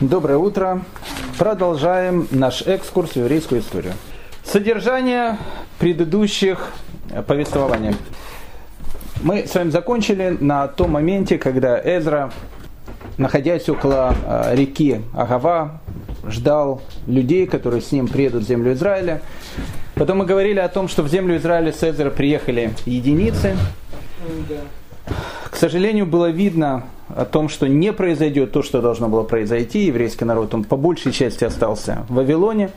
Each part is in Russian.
Доброе утро. Продолжаем наш экскурс в еврейскую историю. Содержание предыдущих повествований. Мы с вами закончили на том моменте, когда Эзра, находясь около э, реки Агава, ждал людей, которые с ним приедут в землю Израиля. Потом мы говорили о том, что в землю Израиля с Эзра приехали единицы. К сожалению, было видно о том, что не произойдет то, что должно было произойти. Еврейский народ, он по большей части остался в Вавилоне.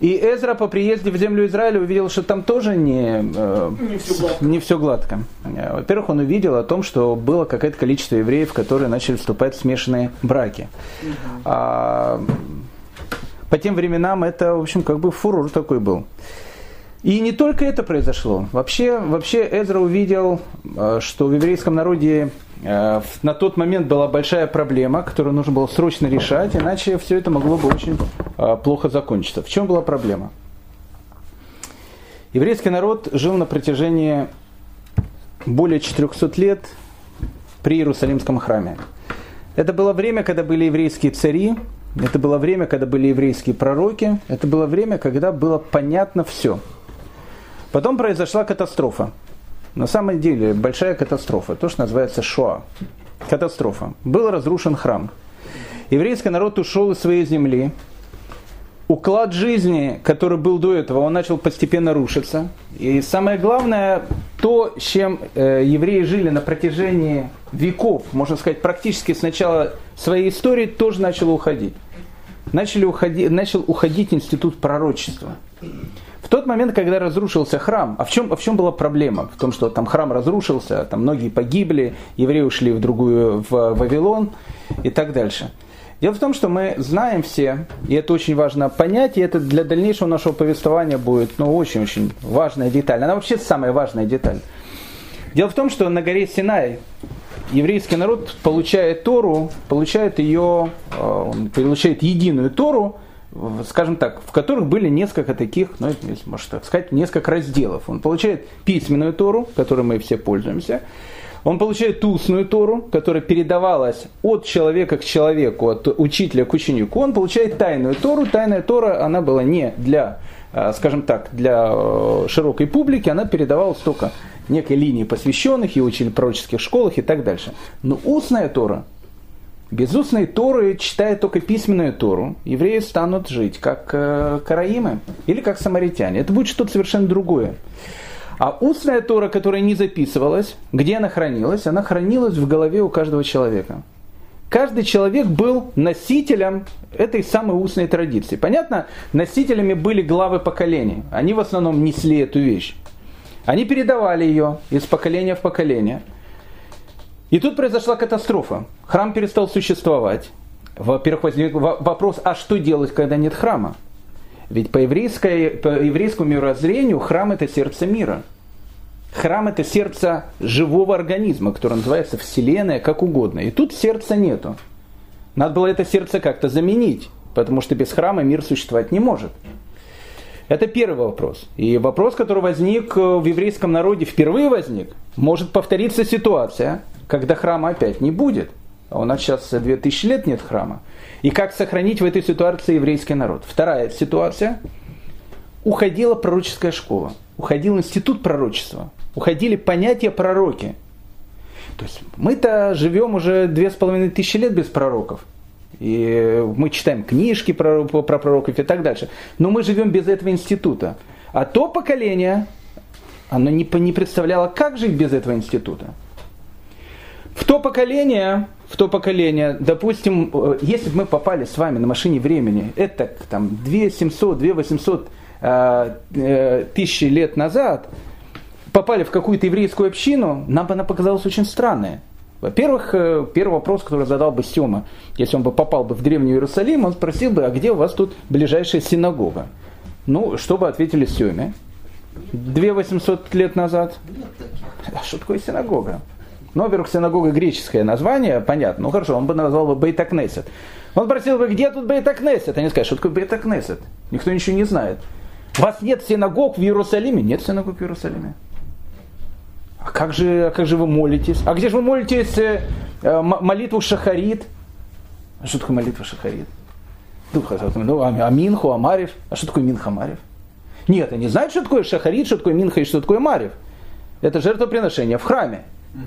И Эзра по приезде в землю Израиля увидел, что там тоже не, э, не, все, гладко. не все гладко. Во-первых, он увидел о том, что было какое-то количество евреев, которые начали вступать в смешанные браки. Угу. А, по тем временам это, в общем, как бы фурор такой был. И не только это произошло. Вообще, вообще Эзра увидел, э, что в еврейском народе э, на тот момент была большая проблема, которую нужно было срочно решать, иначе все это могло бы очень э, плохо закончиться. В чем была проблема? Еврейский народ жил на протяжении более 400 лет при Иерусалимском храме. Это было время, когда были еврейские цари, это было время, когда были еврейские пророки, это было время, когда было понятно все – Потом произошла катастрофа. На самом деле большая катастрофа, то, что называется Шоа. Катастрофа. Был разрушен храм. Еврейский народ ушел из своей земли. Уклад жизни, который был до этого, он начал постепенно рушиться. И самое главное, то, с чем э, евреи жили на протяжении веков, можно сказать, практически с начала своей истории, тоже начало уходить. Начали уходить начал уходить институт пророчества. Тот момент, когда разрушился храм, а в чем, а в чем была проблема? В том, что там храм разрушился, там многие погибли, евреи ушли в другую, в Вавилон и так дальше. Дело в том, что мы знаем все, и это очень важно понять, и это для дальнейшего нашего повествования будет ну, очень-очень важная деталь. Она вообще самая важная деталь. Дело в том, что на горе Синай еврейский народ получает Тору, получает ее, э, он получает единую Тору, скажем так, в которых были несколько таких, ну, если можно так сказать, несколько разделов. Он получает письменную Тору, которой мы все пользуемся, он получает устную Тору, которая передавалась от человека к человеку, от учителя к ученику. Он получает тайную Тору. Тайная Тора, она была не для, э, скажем так, для э, широкой публики, она передавалась только некой линии посвященных, и учили в пророческих школах и так дальше. Но устная Тора, без устной Торы, читая только письменную Тору, евреи станут жить как э, караимы или как самаритяне. Это будет что-то совершенно другое. А устная Тора, которая не записывалась, где она хранилась? Она хранилась в голове у каждого человека. Каждый человек был носителем этой самой устной традиции. Понятно, носителями были главы поколений. Они в основном несли эту вещь. Они передавали ее из поколения в поколение – и тут произошла катастрофа. Храм перестал существовать. Во-первых, возник вопрос, а что делать, когда нет храма? Ведь по, еврейской, по еврейскому мирозрению храм это сердце мира. Храм это сердце живого организма, который называется Вселенная, как угодно. И тут сердца нету. Надо было это сердце как-то заменить, потому что без храма мир существовать не может. Это первый вопрос. И вопрос, который возник в еврейском народе, впервые возник, может повториться ситуация, когда храма опять не будет. А у нас сейчас 2000 лет нет храма. И как сохранить в этой ситуации еврейский народ? Вторая ситуация. Уходила пророческая школа. Уходил институт пророчества. Уходили понятия пророки. То есть мы-то живем уже две с половиной тысячи лет без пророков. И мы читаем книжки про, про пророков и так дальше. Но мы живем без этого института. А то поколение, оно не, не представляло, как жить без этого института. В то поколение, в то поколение, допустим, э, если бы мы попали с вами на машине времени, это там 2700, 2800 э, э, тысячи лет назад, попали в какую-то еврейскую общину, нам бы она показалась очень странной. Во-первых, э, первый вопрос, который задал бы Сема, если он бы попал бы в Древний Иерусалим, он спросил бы, а где у вас тут ближайшая синагога? Ну, что бы ответили Семе? Две 800 лет назад. А что такое синагога? Ну, во-первых, синагога греческое название, понятно. Ну хорошо, он бы назвал бы Бейтакнесет. Он спросил бы, где тут Бейтакнесет? Они скажут, что такое Бейтакнесет? Никто ничего не знает. У вас нет синагог в Иерусалиме? Нет синагог в Иерусалиме. А как же, а как же вы молитесь? А где же вы молитесь э, э молитву Шахарит? А что такое молитва шахарит? Ну, а, а Минху, а Марев? А что такое Минха Марев? Нет, они знают, что такое шахарит, что такое Минха и что такое Марев. Это жертвоприношение в храме.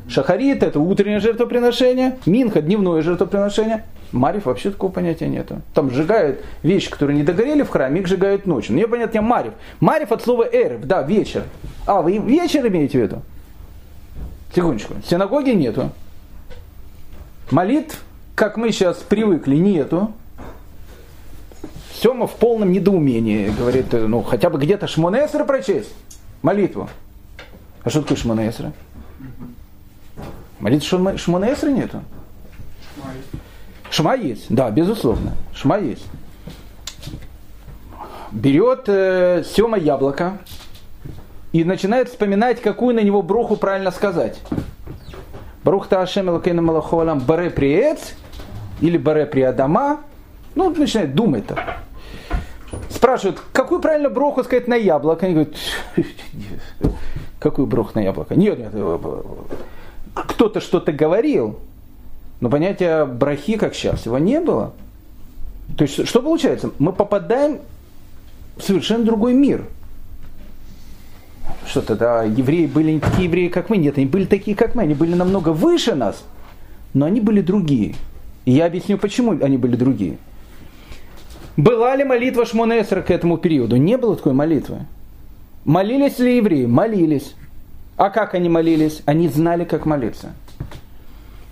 Шахарит это утреннее жертвоприношение, Минха дневное жертвоприношение. Марив вообще такого понятия нету. Там сжигают вещи, которые не догорели в храме, их сжигают ночью. Мне понятно, Марив. Марив от слова эрев, да, вечер. А, вы вечер имеете в виду? Секундочку. Синагоги нету. Молитв, как мы сейчас привыкли, нету. Сема в полном недоумении говорит, ну хотя бы где-то Шмонесра прочесть, молитву. А что такое Шмонесра? Молитвы Шмонесра нету? Шма есть, да, безусловно. Шма есть. Берет э, Сема яблоко и начинает вспоминать, какую на него броху правильно сказать. Барух Таашем Элокейна Малахолам Баре Приец или Баре Приадама. Ну, начинает думать так. Спрашивают, какую правильно броху сказать на яблоко? Они говорят, какую броху на яблоко? Нет, нет, э, кто-то что-то говорил, но понятия брахи, как сейчас, его не было. То есть, что получается? Мы попадаем в совершенно другой мир. Что тогда евреи были не такие евреи, как мы? Нет, они были такие, как мы. Они были намного выше нас, но они были другие. И я объясню, почему они были другие. Была ли молитва Шмонесра к этому периоду? Не было такой молитвы. Молились ли евреи? Молились. А как они молились? Они знали, как молиться.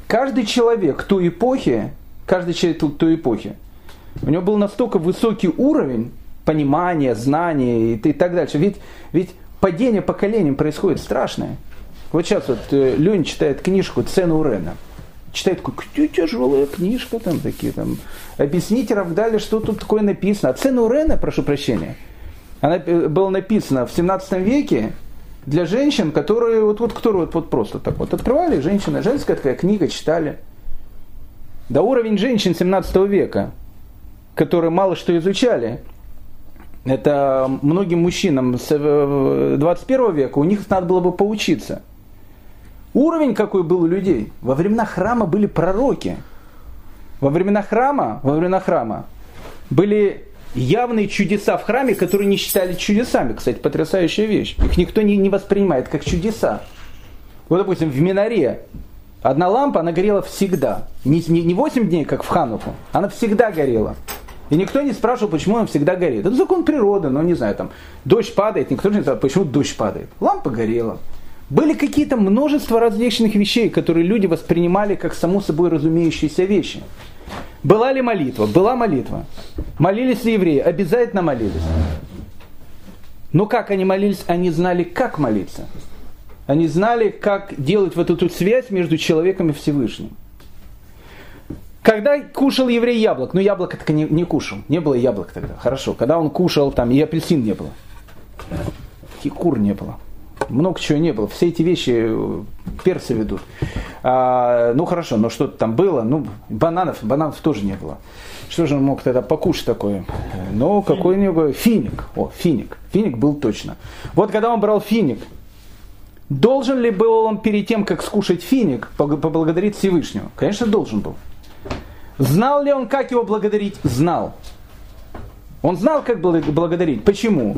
Каждый человек той эпохи, каждый человек той эпохи, у него был настолько высокий уровень понимания, знания и, так дальше. Ведь, ведь падение поколением происходит страшное. Вот сейчас вот э, Леня читает книжку «Цену Урена». Читает такую тяжелая книжка, там такие там. Объясните Равдале, что тут такое написано. А «Цену Урена», прошу прощения, она э, была написана в 17 веке для женщин, которые вот, вот, которые вот, вот просто так вот открывали, женщина, женская такая книга читали. До уровень женщин 17 века, которые мало что изучали, это многим мужчинам с 21 э, века, у них надо было бы поучиться. Уровень какой был у людей. Во времена храма были пророки. Во времена храма, во времена храма были явные чудеса в храме, которые не считали чудесами. Кстати, потрясающая вещь. Их никто не, не воспринимает как чудеса. Вот, допустим, в Минаре одна лампа, она горела всегда. Не, не, не 8 дней, как в Хануку. Она всегда горела. И никто не спрашивал, почему она всегда горит. Это закон природы, но не знаю, там дождь падает, никто не знает, почему дождь падает. Лампа горела. Были какие-то множество различных вещей, которые люди воспринимали как само собой разумеющиеся вещи. Была ли молитва? Была молитва. Молились ли евреи? Обязательно молились. Но как они молились? Они знали, как молиться. Они знали, как делать вот эту связь между человеком и Всевышним. Когда кушал еврей яблок, ну яблоко так не, не кушал, не было яблок тогда, хорошо. Когда он кушал, там и апельсин не было, и кур не было много чего не было. Все эти вещи э, персы ведут. А, ну хорошо, но что-то там было. Ну, бананов, бананов тоже не было. Что же он мог тогда покушать такое? Ну, какой-нибудь финик. О, финик. Финик был точно. Вот когда он брал финик, должен ли был он перед тем, как скушать финик, поблагодарить Всевышнего? Конечно, должен был. Знал ли он, как его благодарить? Знал. Он знал, как благодарить. Почему?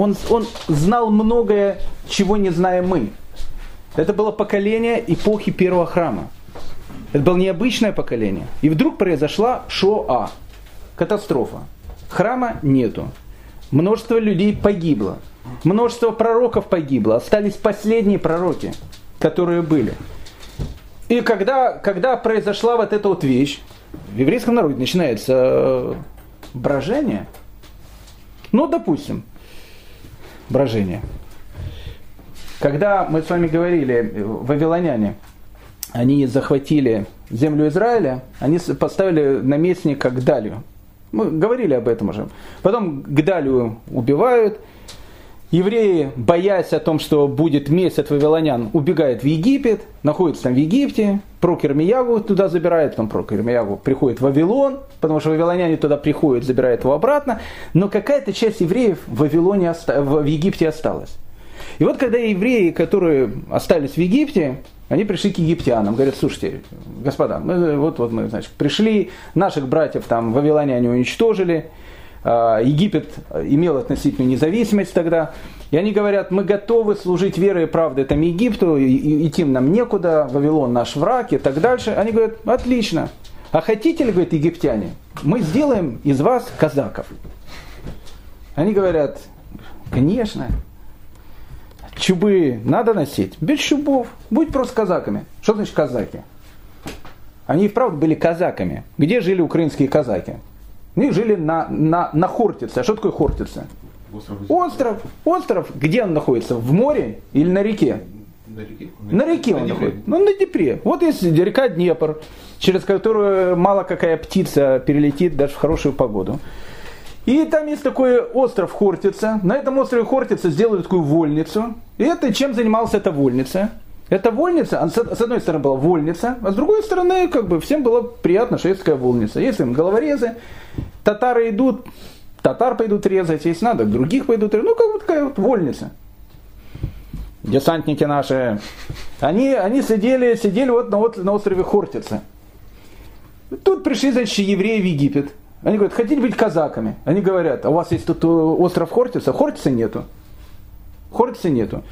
Он, он знал многое, чего не знаем мы. Это было поколение эпохи первого храма. Это было необычное поколение. И вдруг произошла Шоа, катастрофа. Храма нету. Множество людей погибло. Множество пророков погибло. Остались последние пророки, которые были. И когда, когда произошла вот эта вот вещь, в еврейском народе начинается э, брожение. Ну, допустим, брожение. Когда мы с вами говорили, вавилоняне, они захватили землю Израиля, они поставили наместника Гдалию. Мы говорили об этом уже. Потом Гдалию убивают. Евреи, боясь о том, что будет месть от вавилонян, убегают в Египет, находятся там в Египте. Прокер Миягу туда забирает, потом Прокер Миягу приходит в Вавилон, потому что вавилоняне туда приходят, забирают его обратно. Но какая-то часть евреев в, Вавилоне, в Египте осталась. И вот когда евреи, которые остались в Египте, Они пришли к египтянам, говорят, слушайте, господа, мы, вот, вот мы, значит, пришли, наших братьев там вавилоняне уничтожили, Египет имел относительную независимость тогда, и они говорят, мы готовы служить верой и правдой этому Египту, и идти нам некуда, Вавилон наш враг и так дальше. Они говорят, отлично. А хотите ли, говорят египтяне, мы сделаем из вас казаков. Они говорят, конечно, чубы надо носить? Без чубов. Будь просто казаками. Что значит казаки? Они и вправду были казаками. Где жили украинские казаки? Они жили на, на, на Хортице. А что такое Хортице? Остров. Остров. Остров. Где он находится? В море или на реке? На реке. На реке он находится. Ну, на Днепре. Вот есть река Днепр, через которую мало какая птица перелетит даже в хорошую погоду. И там есть такой остров Хортица. На этом острове Хортица сделали такую вольницу. И это чем занималась эта вольница? Эта вольница, с одной стороны была вольница, а с другой стороны, как бы всем было приятно, такая вольница. Если им головорезы, татары идут, татар пойдут резать, если надо, других пойдут резать. Ну, как вот такая вот вольница. Десантники наши, они, они сидели, сидели вот на, на острове Хортица. Тут пришли, значит, евреи в Египет. Они говорят, хотите быть казаками? Они говорят, а у вас есть тут э, остров Хортица? Хортица нету. Хортица нету.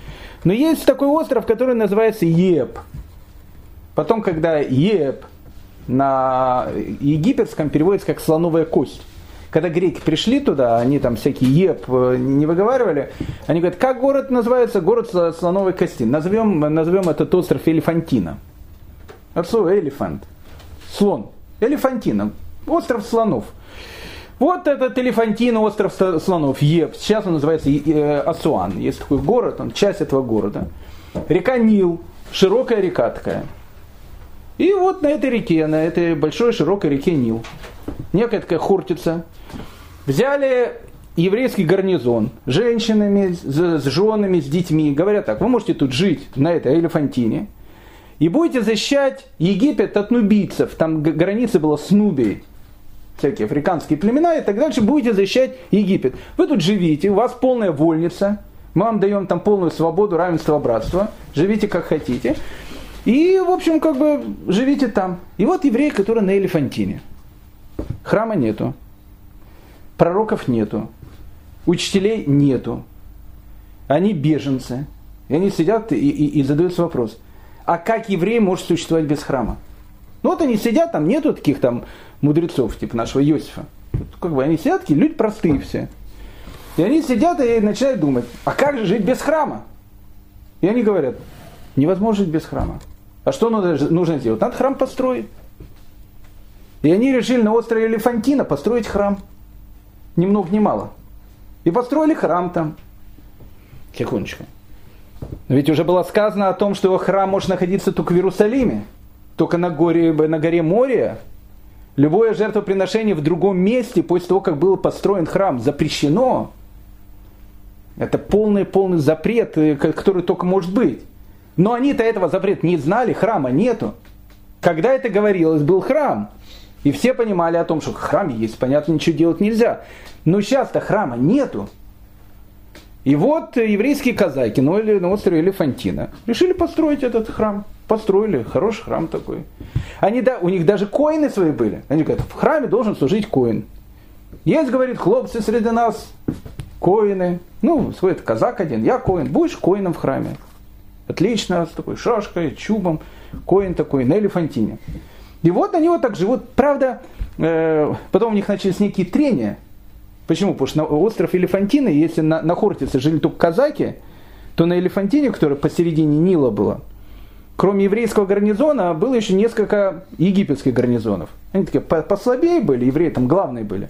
Но есть такой остров, который называется Еп. Потом, когда Еп на египетском переводится как слоновая кость. Когда греки пришли туда, они там всякие еп э, не выговаривали, они говорят, как город называется? Город слоновой кости. Назовем, назовем этот остров Элефантина. От слова элефант. Слон. Элефантина. Остров слонов. Вот этот Элефантина, остров слонов, Еп, сейчас он называется э, Асуан, есть такой город, он часть этого города. Река Нил, широкая река такая. И вот на этой реке, на этой большой широкой реке Нил, некая такая хортица, взяли еврейский гарнизон женщинами, с, с женами, с детьми. Говорят так, вы можете тут жить на этой Элефантине, и будете защищать Египет от нубийцев. Там граница была с Нубией всякие африканские племена и так дальше, будете защищать Египет. Вы тут живите, у вас полная вольница, мы вам даем там полную свободу, равенство, братство, живите как хотите. И, в общем, как бы живите там. И вот евреи, которые на Элефантине. Храма нету, пророков нету, учителей нету. Они беженцы. И они сидят и, и, и задаются вопрос, а как еврей может существовать без храма? Ну вот они сидят, там нету таких там мудрецов, типа нашего Иосифа. Как бы они сидят, такие люди простые все. И они сидят и начинают думать, а как же жить без храма? И они говорят, невозможно жить без храма. А что нужно, нужно сделать? Надо храм построить. И они решили на острове Элефантина построить храм. Ни много ни мало. И построили храм там. Секундочку. Ведь уже было сказано о том, что его храм может находиться только в Иерусалиме. Только на горе, на горе Мория Любое жертвоприношение в другом месте, после того, как был построен храм, запрещено. Это полный-полный запрет, э, который только может быть. Но они-то этого запрета не знали, храма нету. Когда это говорилось, был храм. И все понимали о том, что храм есть, понятно, ничего делать нельзя. Но сейчас-то храма нету. И вот еврейские казаки ну, или на острове Элефантина решили построить этот храм. Построили, хороший храм такой. Они, да, у них даже коины свои были. Они говорят, в храме должен служить коин. Есть, говорит, хлопцы среди нас, коины. Ну, свой казак один, я коин. Будешь коином в храме. Отлично, с такой шашкой, чубом. Коин такой на элефантине. И вот они вот так живут. Правда, э, потом у них начались некие трения Почему? Потому что на остров Элефантины, если на, на Хортице жили только казаки, то на Элефантине, которая посередине Нила была, кроме еврейского гарнизона, было еще несколько египетских гарнизонов. Они такие послабее были, евреи там главные были.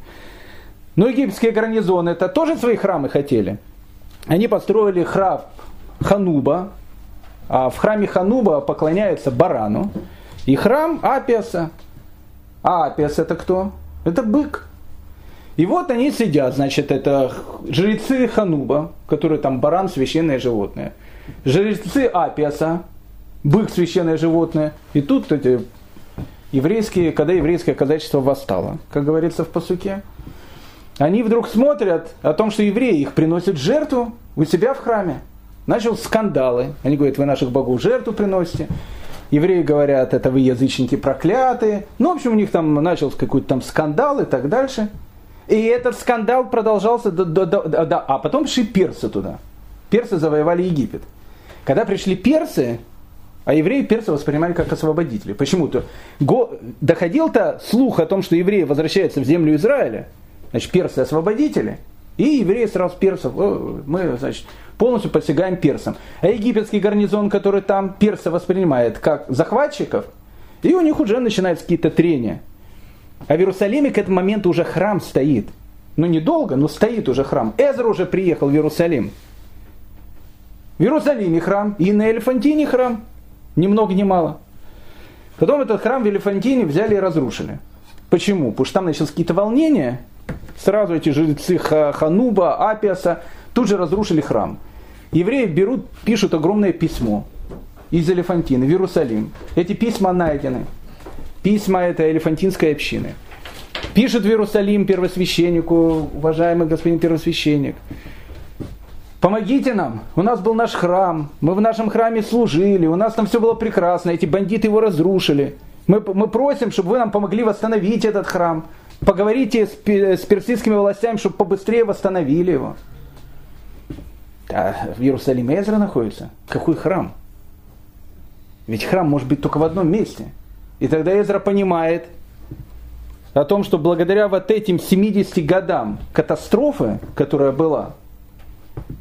Но египетские гарнизоны это тоже свои храмы хотели. Они построили храм Хануба, а в храме Хануба поклоняются барану. И храм Апиаса. А Апиас это кто? Это бык. И вот они сидят, значит, это жрецы Хануба, которые там баран, священное животное. Жрецы Апиаса, бык, священное животное. И тут эти еврейские, когда еврейское казачество восстало, как говорится в посуке, они вдруг смотрят о том, что евреи их приносят жертву у себя в храме. Начал скандалы. Они говорят, вы наших богов жертву приносите. евреи говорят, это вы язычники проклятые. Ну, в общем, у них там начался какой-то там скандал и так дальше. И этот скандал продолжался до, до, до, до, а потом пришли персы туда. Персы завоевали Египет. Когда пришли персы, а евреи персы воспринимали как освободители. Почему-то доходил-то слух о том, что евреи возвращаются в землю Израиля, значит, персы освободители, и евреи сразу персов, мы, значит, полностью подсягаем персам. А египетский гарнизон, который там персы воспринимает как захватчиков, и у них уже начинаются какие-то трения. А в Иерусалиме к этому моменту уже храм стоит. Ну, недолго, но стоит уже храм. Эзра уже приехал в Иерусалим. В Иерусалиме храм, и на Элефантине храм. Ни много ни мало. Потом этот храм в Элефантине взяли и разрушили. Почему? Потому что там начались какие-то волнения. Сразу эти жрецы Хануба, Апиаса тут же разрушили храм. Евреи берут, пишут огромное письмо из Элефантины в Иерусалим. Эти письма найдены. Письма это Элефантинской общины. Пишет в Иерусалим первосвященнику, уважаемый господин первосвященник, помогите нам, у нас был наш храм, мы в нашем храме служили, у нас там все было прекрасно, эти бандиты его разрушили. Мы, мы просим, чтобы вы нам помогли восстановить этот храм. Поговорите с, с персидскими властями, чтобы побыстрее восстановили его. А в Иерусалиме Эзра находится. Какой храм? Ведь храм может быть только в одном месте. И тогда Эзра понимает о том, что благодаря вот этим 70 годам катастрофы, которая была,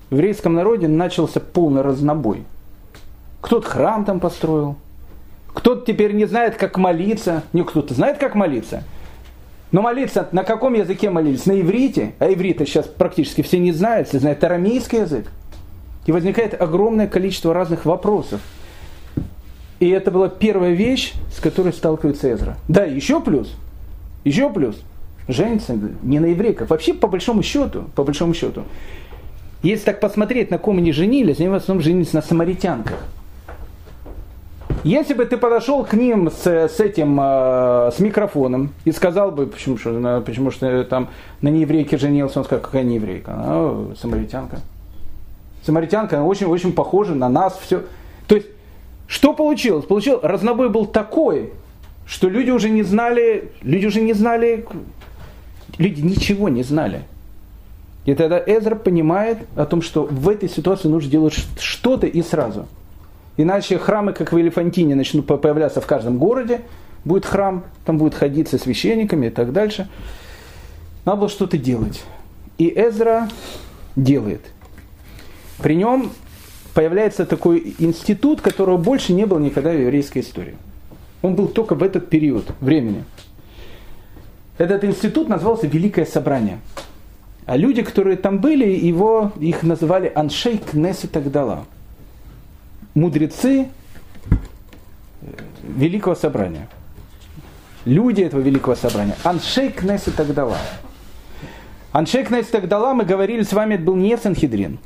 в еврейском народе начался полный разнобой. Кто-то храм там построил, кто-то теперь не знает, как молиться. Не кто-то знает, как молиться. Но молиться на каком языке молились? На иврите. А иврита сейчас практически все не знают. Все знают арамейский язык. И возникает огромное количество разных вопросов. И это была первая вещь, с которой сталкивается Эзра. Да, еще плюс. Еще плюс. Женится не на еврейках. Вообще, по большому счету, по большому счету, если так посмотреть, на ком они женились, они в основном женились на самаритянках. Если бы ты подошел к ним с, с этим, э, с микрофоном и сказал бы, почему, что, почему что там на нееврейке женился, он сказал, какая нееврейка, самаритянка. Самаритянка, она очень-очень похожа на нас, все. То есть, что получилось? Получилось, разнобой был такой, что люди уже не знали, люди уже не знали, люди ничего не знали. И тогда Эзра понимает о том, что в этой ситуации нужно делать что-то и сразу. Иначе храмы, как в Элефантине, начнут появляться в каждом городе. Будет храм, там будет ходить со священниками и так дальше. Надо было что-то делать. И Эзра делает. При нем появляется такой институт, которого больше не было никогда в еврейской истории. Он был только в этот период времени. Этот институт назывался Великое Собрание. А люди, которые там были, его, их называли Аншей Кнесет Агдала. Мудрецы Великого Собрания. Люди этого Великого Собрания. Аншей Кнесет Агдала. Аншей Кнесет Агдала, мы говорили с вами, это был не Санхедрин.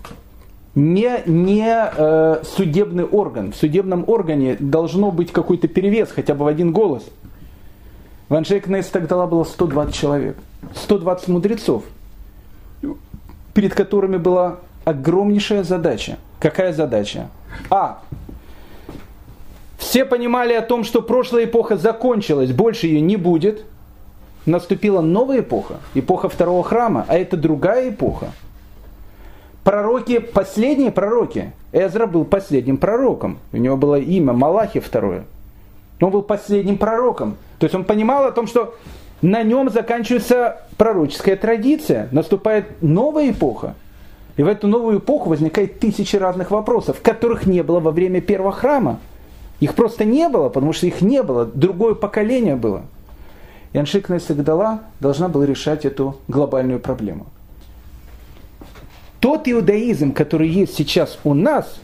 Не, не э, судебный орган. В судебном органе должно быть какой-то перевес, хотя бы в один голос. В Кнесет Агдала было 120 человек. 120 мудрецов перед которыми была огромнейшая задача. Какая задача? А. Все понимали о том, что прошлая эпоха закончилась, больше ее не будет. Наступила новая эпоха, эпоха второго храма, а это другая эпоха. Пророки, последние пророки. Эзра был последним пророком. У него было имя Малахи второе. Он был последним пророком. То есть он понимал о том, что на нем заканчивается пророческая традиция, наступает новая эпоха. И в эту новую эпоху возникает тысячи разных вопросов, которых не было во время первого храма. Их просто не было, потому что их не было, другое поколение было. И Аншикна Сагдала должна была решать эту глобальную проблему. Тот иудаизм, который есть сейчас у нас,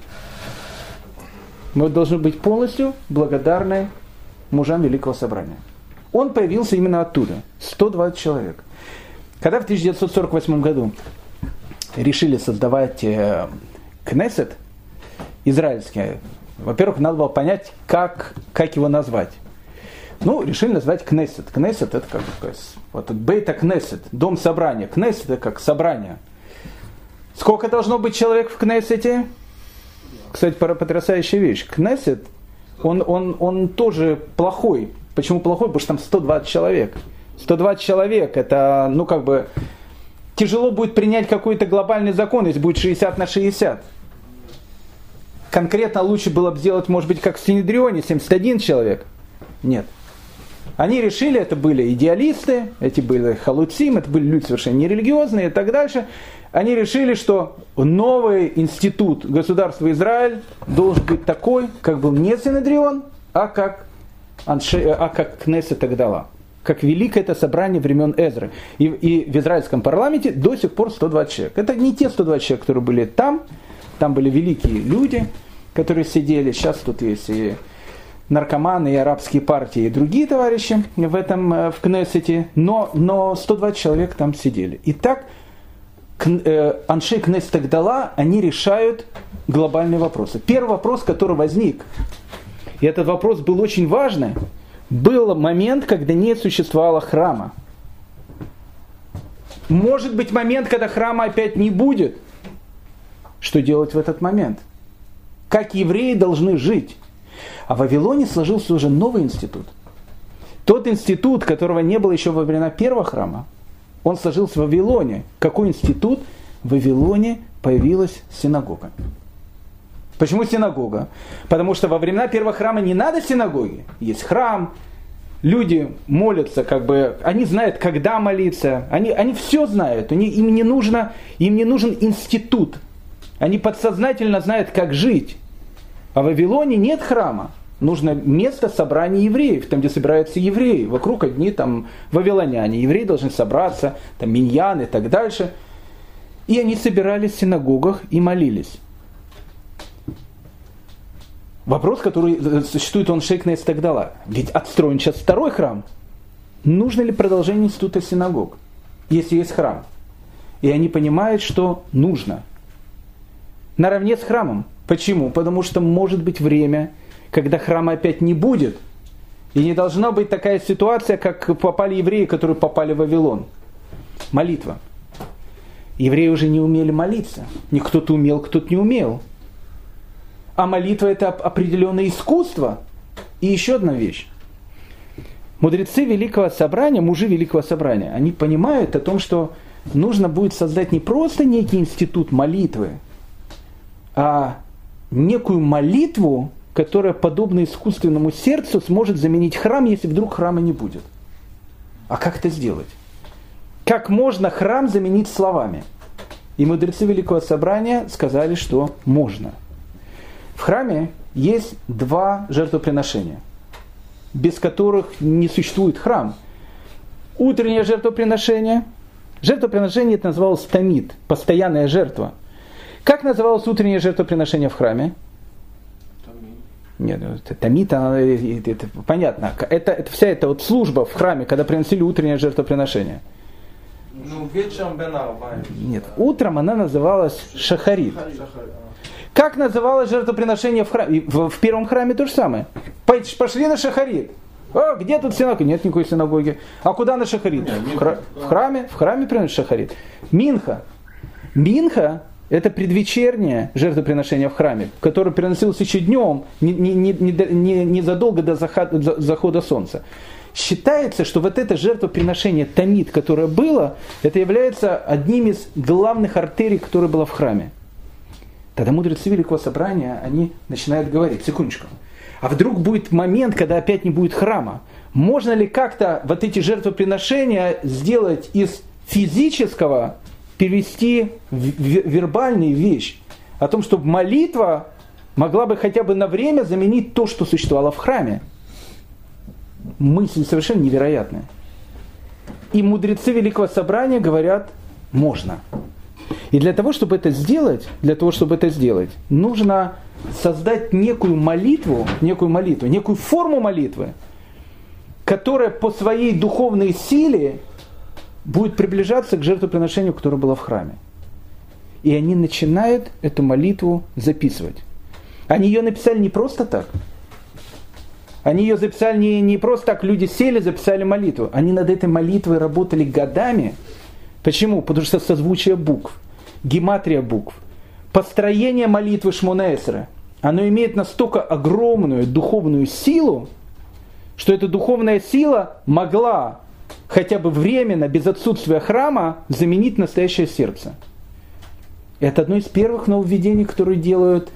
мы должны быть полностью благодарны мужам Великого Собрания. Он появился именно оттуда. 120 человек. Когда в 1948 году решили создавать э, Кнессет израильский, во-первых, надо было понять, как, как его назвать. Ну, решили назвать Кнессет. Кнессет это как вот Бейта Кнессет, дом собрания. Кнессет это как собрание. Сколько должно быть человек в Кнессете? Кстати, потрясающая вещь. Кнессет он, он, он тоже плохой. Почему плохой? Потому что там 120 человек. 120 человек, это, ну как бы, тяжело будет принять какой-то глобальный закон, если будет 60 на 60. Конкретно лучше было бы сделать, может быть, как в Синедрионе, 71 человек. Нет. Они решили, это были идеалисты, эти были халуцим, это были люди совершенно нерелигиозные и так дальше. Они решили, что новый институт государства Израиль должен быть такой, как был не Синедрион, а как, Анше, а как Кнессет Агдала как великое это собрание времен Эзры. И, и в израильском парламенте до сих пор 120 человек. Это не те 120 человек, которые были там, там были великие люди, которые сидели. Сейчас тут есть и наркоманы, и арабские партии, и другие товарищи в этом, э, в Кнессете, но, но 120 человек там сидели. И так э, Аншей Кнессет Агдала, они решают глобальные вопросы. Первый вопрос, который возник, и этот вопрос был очень важный, был момент, когда не существовало храма. Может быть момент, когда храма опять не будет. Что делать в этот момент? Как евреи должны жить? А в Вавилоне сложился уже новый институт. Тот институт, которого не было еще во времена первого храма, он сложился в Вавилоне. Какой институт? В Вавилоне появилась синагога. Почему синагога? Потому что во времена первого храма не надо синагоги. Есть храм, люди молятся, как бы, они знают, когда молиться, они, они все знают, они, им, не нужно, им не нужен институт. Они подсознательно знают, как жить. А в Вавилоне нет храма. Нужно место собрания евреев, там, где собираются евреи. Вокруг одни там вавилоняне. Евреи должны собраться, там миньян и так дальше. И они собирались в синагогах и молились. Вопрос, который э, существует, он Шейкнес Тагдала. Ведь отстроен сейчас второй храм. Нужно ли продолжение института синагог, если есть храм? И они понимают, что нужно. Наравне с храмом. Почему? Потому что может быть время, когда храма опять не будет. И не должна быть такая ситуация, как попали евреи, которые попали в Вавилон. Молитва. Евреи уже не умели молиться. Не кто-то умел, кто-то не умел. А молитва это определенное искусство. И еще одна вещь. Мудрецы Великого Собрания, мужи Великого Собрания, они понимают о том, что нужно будет создать не просто некий институт молитвы, а некую молитву, которая, подобно искусственному сердцу, сможет заменить храм, если вдруг храма не будет. А как это сделать? Как можно храм заменить словами? И мудрецы Великого Собрания сказали, что можно. В храме есть два жертвоприношения, без которых не существует храм. Утреннее жертвоприношение. Жертвоприношение это называлось тамид, постоянная жертва – как называлось утреннее жертвоприношение в храме? Нет, это тамит, она, это, это, понятно. Это, это вся эта вот служба в храме, когда приносили утреннее жертвоприношение. Ну, вечером Нет, утром она называлась шахарит. Как называлось жертвоприношение в храме? В, в первом храме то же самое. Пошли на шахарит. О, где тут синагога? Нет никакой синагоги. А куда на шахарит? В, хра- в храме? В храме приносит шахарит. Минха. Минха это предвечернее жертвоприношение в храме, которое приносилось еще днем, не, не, не, не, до захода, солнца. Считается, что вот это жертвоприношение тамид, которое было, это является одним из главных артерий, которое было в храме. Тогда мудрецы Великого Собрания, они начинают говорить, секундочку, а вдруг будет момент, когда опять не будет храма? Можно ли как-то вот эти жертвоприношения сделать из физического перевести в вербальную вещь, о том, чтобы молитва могла бы хотя бы на время заменить то, что существовало в храме. Мысль совершенно невероятная. И мудрецы Великого Собрания говорят, можно. И для того, чтобы это сделать, для того, чтобы это сделать, нужно создать некую молитву, некую молитву, некую форму молитвы, которая по своей духовной силе будет приближаться к жертвоприношению, которое было в храме. И они начинают эту молитву записывать. Они ее написали не просто так. Они ее записали не, не просто так, люди сели, записали молитву. Они над этой молитвой работали годами. Почему? Потому что созвучие букв, гематрия букв, построение молитвы Шмонесра, оно имеет настолько огромную духовную силу, что эта духовная сила могла хотя бы временно, без отсутствия храма, заменить настоящее сердце. Это одно из первых нововведений, которые делают,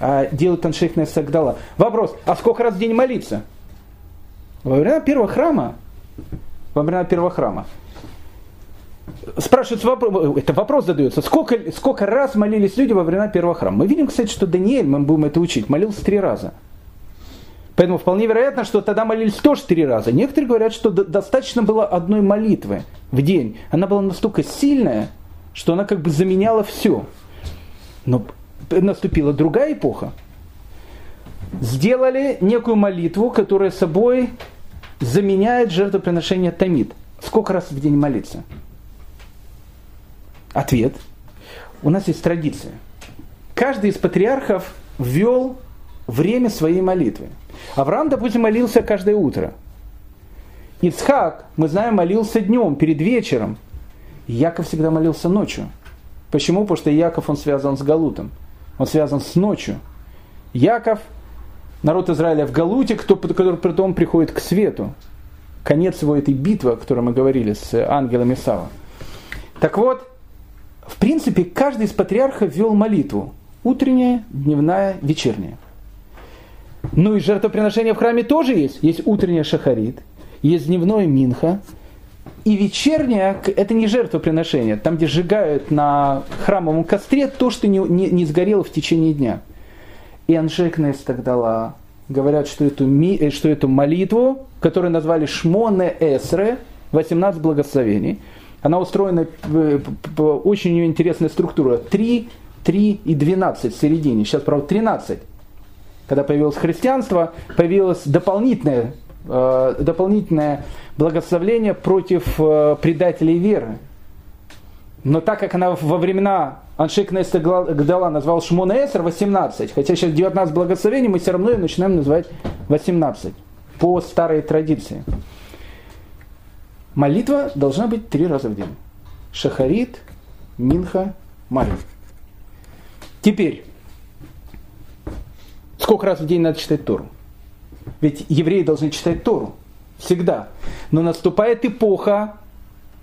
а, делают Аншейх Сагдала. Вопрос, а сколько раз в день молиться? Во времена первого храма, во времена первого храма, спрашивается вопрос, это вопрос задается, сколько, сколько раз молились люди во времена первого храма? Мы видим, кстати, что Даниэль, мы будем это учить, молился три раза. Поэтому вполне вероятно, что тогда молились тоже три раза. Некоторые говорят, что достаточно было одной молитвы в день. Она была настолько сильная, что она как бы заменяла все. Но наступила другая эпоха. Сделали некую молитву, которая собой заменяет жертвоприношение Тамид. Сколько раз в день молиться? Ответ. У нас есть традиция. Каждый из патриархов ввел время своей молитвы. Авраам, допустим, молился каждое утро. Ицхак, мы знаем, молился днем, перед вечером. Яков всегда молился ночью. Почему? Потому что Яков, он связан с Галутом. Он связан с ночью. Яков, народ Израиля в Галуте, кто, который потом приходит к свету. Конец его этой битвы, о которой мы говорили с ангелами Сава. Так вот, в принципе, каждый из патриархов вел молитву. Утренняя, дневная, вечерняя. Ну и жертвоприношение в храме тоже есть. Есть утренняя шахарит, есть дневное минха. И вечерняя, это не жертвоприношение, там, где сжигают на храмовом костре то, что не, не, не сгорело в течение дня. И Анжек Нестагдала говорят, что эту, э, что эту молитву, которую назвали Шмоне Эсре, 18 благословений, она устроена э, по очень интересная структура. 3, 3 и 12 в середине. Сейчас, правда, 13 когда появилось христианство, появилось дополнительное, э, дополнительное благословление против э, предателей веры. Но так как она во времена Аншик Неста Гдала назвал Шмона Эсер 18, хотя сейчас 19 благословений, мы все равно ее начинаем называть 18 по старой традиции. Молитва должна быть три раза в день. Шахарит, Минха, Марин. Теперь, Сколько раз в день надо читать Тору? Ведь евреи должны читать Тору. Всегда. Но наступает эпоха,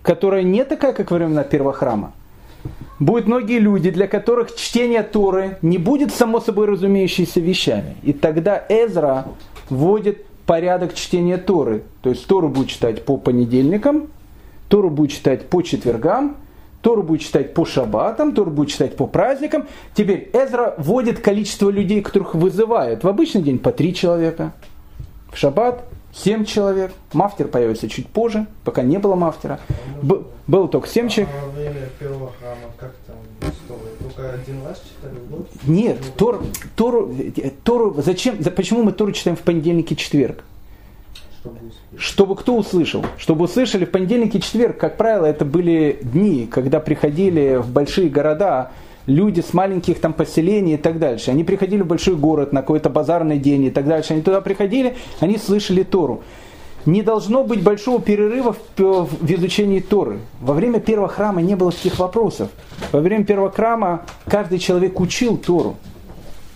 которая не такая, как во времена первого храма. Будут многие люди, для которых чтение Торы не будет само собой разумеющимися вещами. И тогда Эзра вводит порядок чтения Торы. То есть Тору будет читать по понедельникам, Тору будет читать по четвергам, Тору будет читать по шаббатам, Тору будет читать по праздникам. Теперь Эзра вводит количество людей, которых вызывают. В обычный день по три человека. В шаббат семь человек. Мафтер появится чуть позже, пока не было мафтера. Б- было только семь человек. А? Нет, Тор, Тору, Тору, зачем, почему мы Тору читаем в понедельник и четверг? Чтобы кто услышал? Чтобы услышали в понедельник и четверг, как правило, это были дни, когда приходили в большие города люди с маленьких там поселений и так дальше. Они приходили в большой город на какой-то базарный день и так дальше. Они туда приходили, они слышали Тору. Не должно быть большого перерыва в, в изучении Торы. Во время первого храма не было таких вопросов. Во время первого храма каждый человек учил Тору.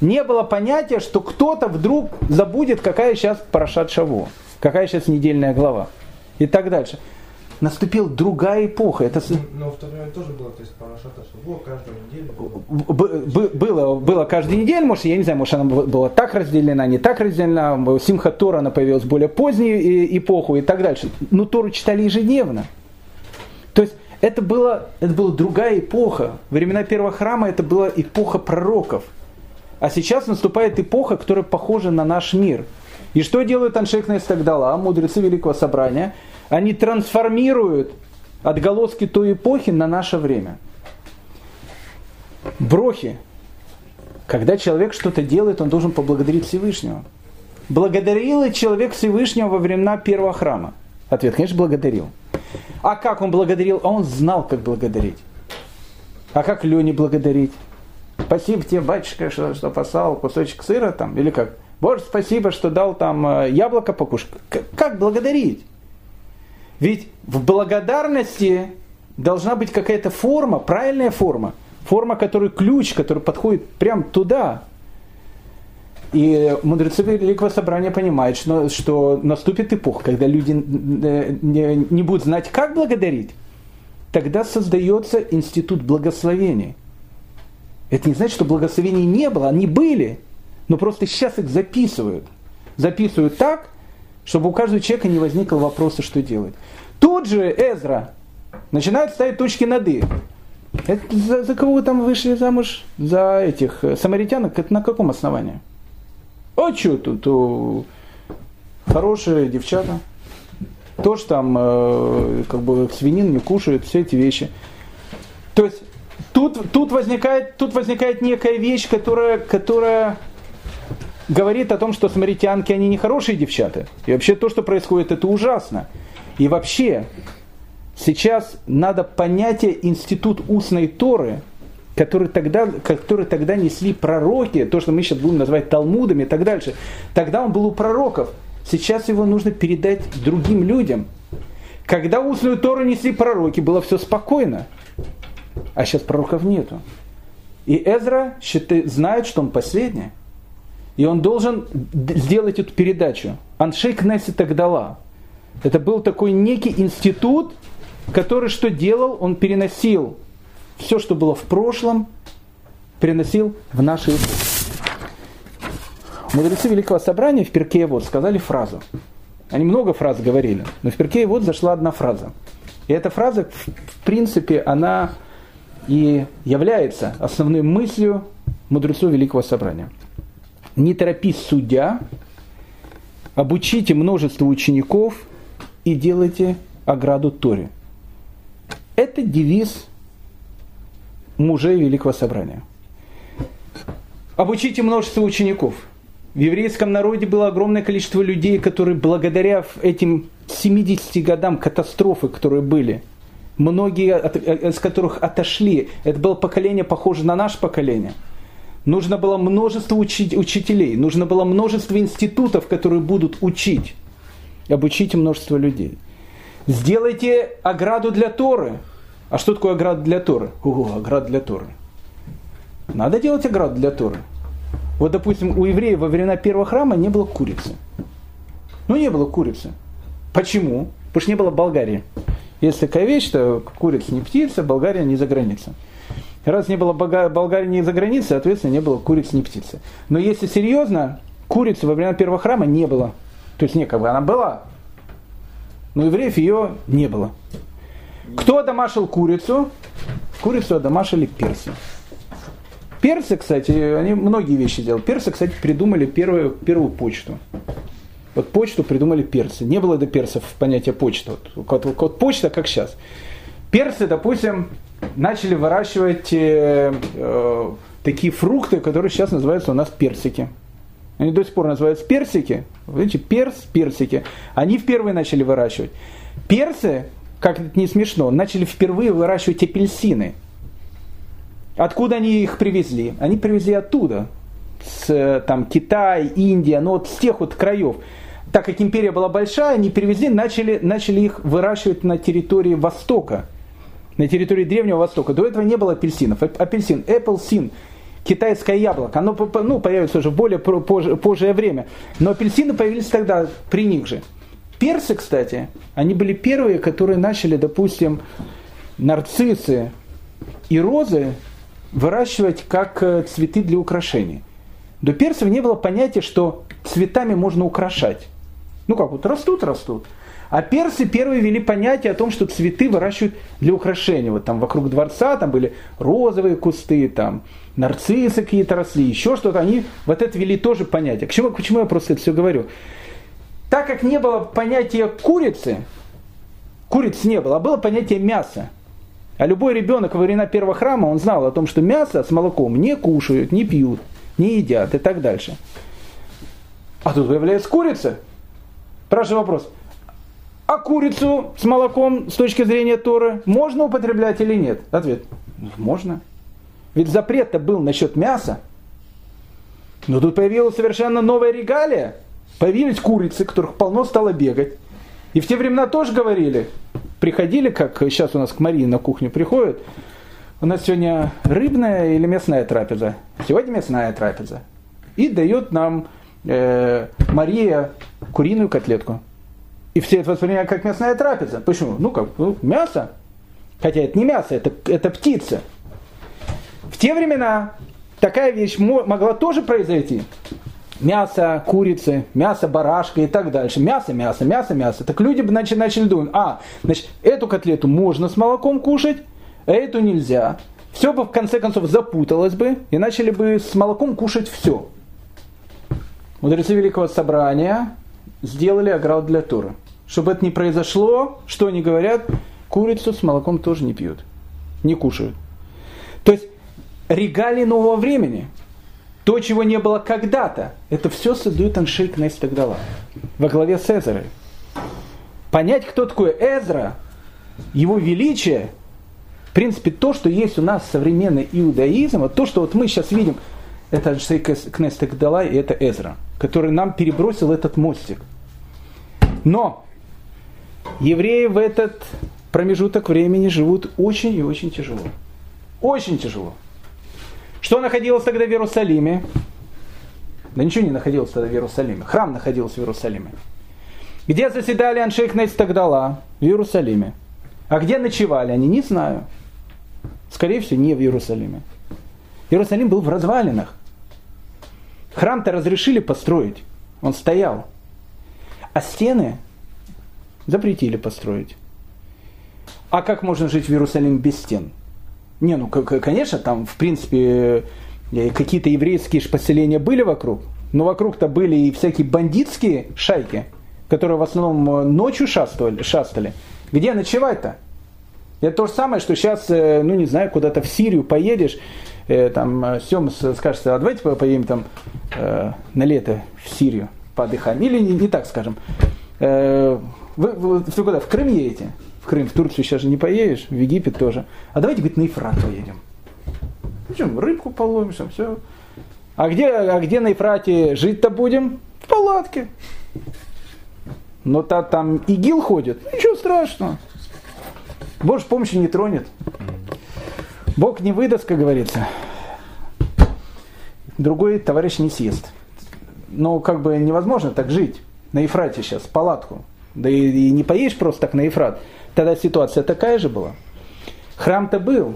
Не было понятия, что кто-то вдруг забудет, какая сейчас Парашат Шаво какая сейчас недельная глава и так дальше. Наступила другая эпоха. Это... Но в то время тоже было, то есть Парашата Шабуа каждую неделю было. Б- б- было, было каждую неделю, может, я не знаю, может, она была так разделена, не так разделена. Симха Тора, она появилась в более позднюю эпоху и так дальше. Но Тору читали ежедневно. То есть это, было, это была другая эпоха. Времена первого храма это была эпоха пророков. А сейчас наступает эпоха, которая похожа на наш мир – и что делают Аншек Нестагдала, мудрецы Великого Собрания? Они трансформируют отголоски той эпохи на наше время. Брохи. Когда человек что-то делает, он должен поблагодарить Всевышнего. Благодарил ли человек Всевышнего во времена первого храма? Ответ, конечно, благодарил. А как он благодарил? А он знал, как благодарить. А как Лене благодарить? Спасибо тебе, батюшка, что, что послал кусочек сыра там, или как? Боже, спасибо, что дал там э, яблоко покушать. Как благодарить? Ведь в благодарности должна быть какая-то форма, правильная форма. Форма, который ключ, который подходит прямо туда. И мудрецы Великого Собрания понимают, что, что наступит эпоха, когда люди не, не будут знать, как благодарить. Тогда создается институт благословений. Это не значит, что благословений не было, они были, но просто сейчас их записывают. Записывают так, чтобы у каждого человека не возникло вопроса, что делать. Тут же Эзра начинает ставить точки над «и». Это за, за кого вы там вышли замуж? За этих э, самаритянок? Это на каком основании? А что тут? О, хорошие девчата. Тоже там э, как бы свинин не кушают, все эти вещи. То есть тут, тут, возникает, тут возникает некая вещь, которая, которая говорит о том, что самаритянки, они не хорошие девчата. И вообще то, что происходит, это ужасно. И вообще, сейчас надо понятие институт устной Торы, который тогда, который тогда несли пророки, то, что мы сейчас будем называть Талмудами и так дальше. Тогда он был у пророков. Сейчас его нужно передать другим людям. Когда устную Тору несли пророки, было все спокойно. А сейчас пророков нету. И Эзра считает, знает, что он последний. И он должен сделать эту передачу. Аншей Кнесси Тагдала. Это был такой некий институт, который что делал? Он переносил все, что было в прошлом, переносил в наши Мудрецы Великого Собрания в Перке вот сказали фразу. Они много фраз говорили, но в Перке вот зашла одна фраза. И эта фраза, в принципе, она и является основной мыслью мудрецов Великого Собрания – не торопись судья, обучите множество учеников и делайте ограду Торе. Это девиз мужей Великого Собрания. Обучите множество учеников. В еврейском народе было огромное количество людей, которые благодаря этим 70 годам катастрофы, которые были, многие из э, которых отошли, это было поколение похоже на наше поколение – Нужно было множество учить, учителей, нужно было множество институтов, которые будут учить. Обучите множество людей. Сделайте ограду для Торы. А что такое ограда для Торы? О, ограда для Торы. Надо делать ограду для Торы. Вот, допустим, у евреев во времена первого храма не было курицы. Ну, не было курицы. Почему? Потому что не было Болгарии. Если такая вещь, то курица не птица, Болгария не за границей. Раз не было Болгарии ни за границей, соответственно, не было курицы, ни птицы. Но если серьезно, курицы во время первого храма не было. То есть, не, как бы она была, но евреев ее не было. Кто домашил курицу? Курицу домашили персы. Персы, кстати, они многие вещи делали. Персы, кстати, придумали первую, первую почту. Вот почту придумали персы. Не было до персов понятия почта. Вот, вот, вот почта, как сейчас. Персы, допустим, начали выращивать э, э, такие фрукты, которые сейчас называются у нас персики. Они до сих пор называются персики. Видите, перс, персики. Они впервые начали выращивать. Персы, как это не смешно, начали впервые выращивать апельсины. Откуда они их привезли? Они привезли оттуда. С там, Китая, Индия, ну вот с тех вот краев. Так как империя была большая, они привезли, начали, начали их выращивать на территории Востока на территории Древнего Востока. До этого не было апельсинов. Апельсин, apple sin, китайское яблоко, оно ну, появится уже в более позже, позже время. Но апельсины появились тогда при них же. Персы, кстати, они были первые, которые начали, допустим, нарциссы и розы выращивать как э, цветы для украшений. До персов не было понятия, что цветами можно украшать. Ну как, вот растут, растут. А персы первые ввели понятие о том, что цветы выращивают для украшения. Вот там вокруг дворца там были розовые кусты, там нарциссы какие-то росли, еще что-то. Они вот это ввели тоже понятие. К чему, почему я просто это все говорю? Так как не было понятия курицы, курицы не было, а было понятие мяса. А любой ребенок во времена первого храма, он знал о том, что мясо с молоком не кушают, не пьют, не едят и так дальше. А тут появляется курица. Спрашиваю вопрос, а курицу с молоком с точки зрения Торы можно употреблять или нет? Ответ. Можно. Ведь запрет-то был насчет мяса. Но тут появилась совершенно новая регалия. Появились курицы, которых полно стало бегать. И в те времена тоже говорили, приходили, как сейчас у нас к Марии на кухню приходят, у нас сегодня рыбная или мясная трапеза? Сегодня мясная трапеза. И дает нам э, Мария куриную котлетку. И все это воспринимают как мясная трапеза. Почему? Ну как, ну, мясо. Хотя это не мясо, это, это птица. В те времена такая вещь могла тоже произойти. Мясо курицы, мясо барашка и так дальше. Мясо, мясо, мясо, мясо. Так люди бы начали, начали думать, а, значит, эту котлету можно с молоком кушать, а эту нельзя. Все бы в конце концов запуталось бы и начали бы с молоком кушать все. Мудрецы Великого Собрания сделали оград для Торы. Чтобы это не произошло, что они говорят, курицу с молоком тоже не пьют, не кушают. То есть регалии нового времени, то, чего не было когда-то, это все создают Аншей Кнес Тагдала во главе с Эзерой. Понять, кто такой Эзра, его величие, в принципе, то, что есть у нас современный иудаизм, вот то, что вот мы сейчас видим, это Аншей Кнес Тагдала и это Эзра, который нам перебросил этот мостик. Но евреи в этот промежуток времени живут очень и очень тяжело. Очень тяжело. Что находилось тогда в Иерусалиме? Да ничего не находилось тогда в Иерусалиме. Храм находился в Иерусалиме. Где заседали Аншейх Тагдала? В Иерусалиме. А где ночевали они? Не знаю. Скорее всего, не в Иерусалиме. Иерусалим был в развалинах. Храм-то разрешили построить. Он стоял. А стены запретили построить. А как можно жить в Иерусалиме без стен? Не, ну, конечно, там, в принципе, э, какие-то еврейские поселения были вокруг, но вокруг-то были и всякие бандитские шайки, которые в основном э, ночью шастали. шастали. Где ночевать-то? Это то же самое, что сейчас, э, ну не знаю, куда-то в Сирию поедешь, там Сем скажет, а давайте поедем там на лето в Сирию, поотдыхаем. Или не, не так скажем. Вы, вы, вы куда? В Крым едете? Крым, в Турцию сейчас же не поедешь, в Египет тоже. А давайте, говорит, на Ефрат поедем. Причем рыбку половимся, все. А где, а где на Ефрате жить-то будем? В палатке. Но та, там ИГИЛ ходит, ничего страшного. Боже помощи не тронет. Бог не выдаст, как говорится. Другой товарищ не съест. Но как бы невозможно так жить на Ефрате сейчас, палатку. Да и, и не поедешь просто так на Ефрат. Тогда ситуация такая же была. Храм-то был.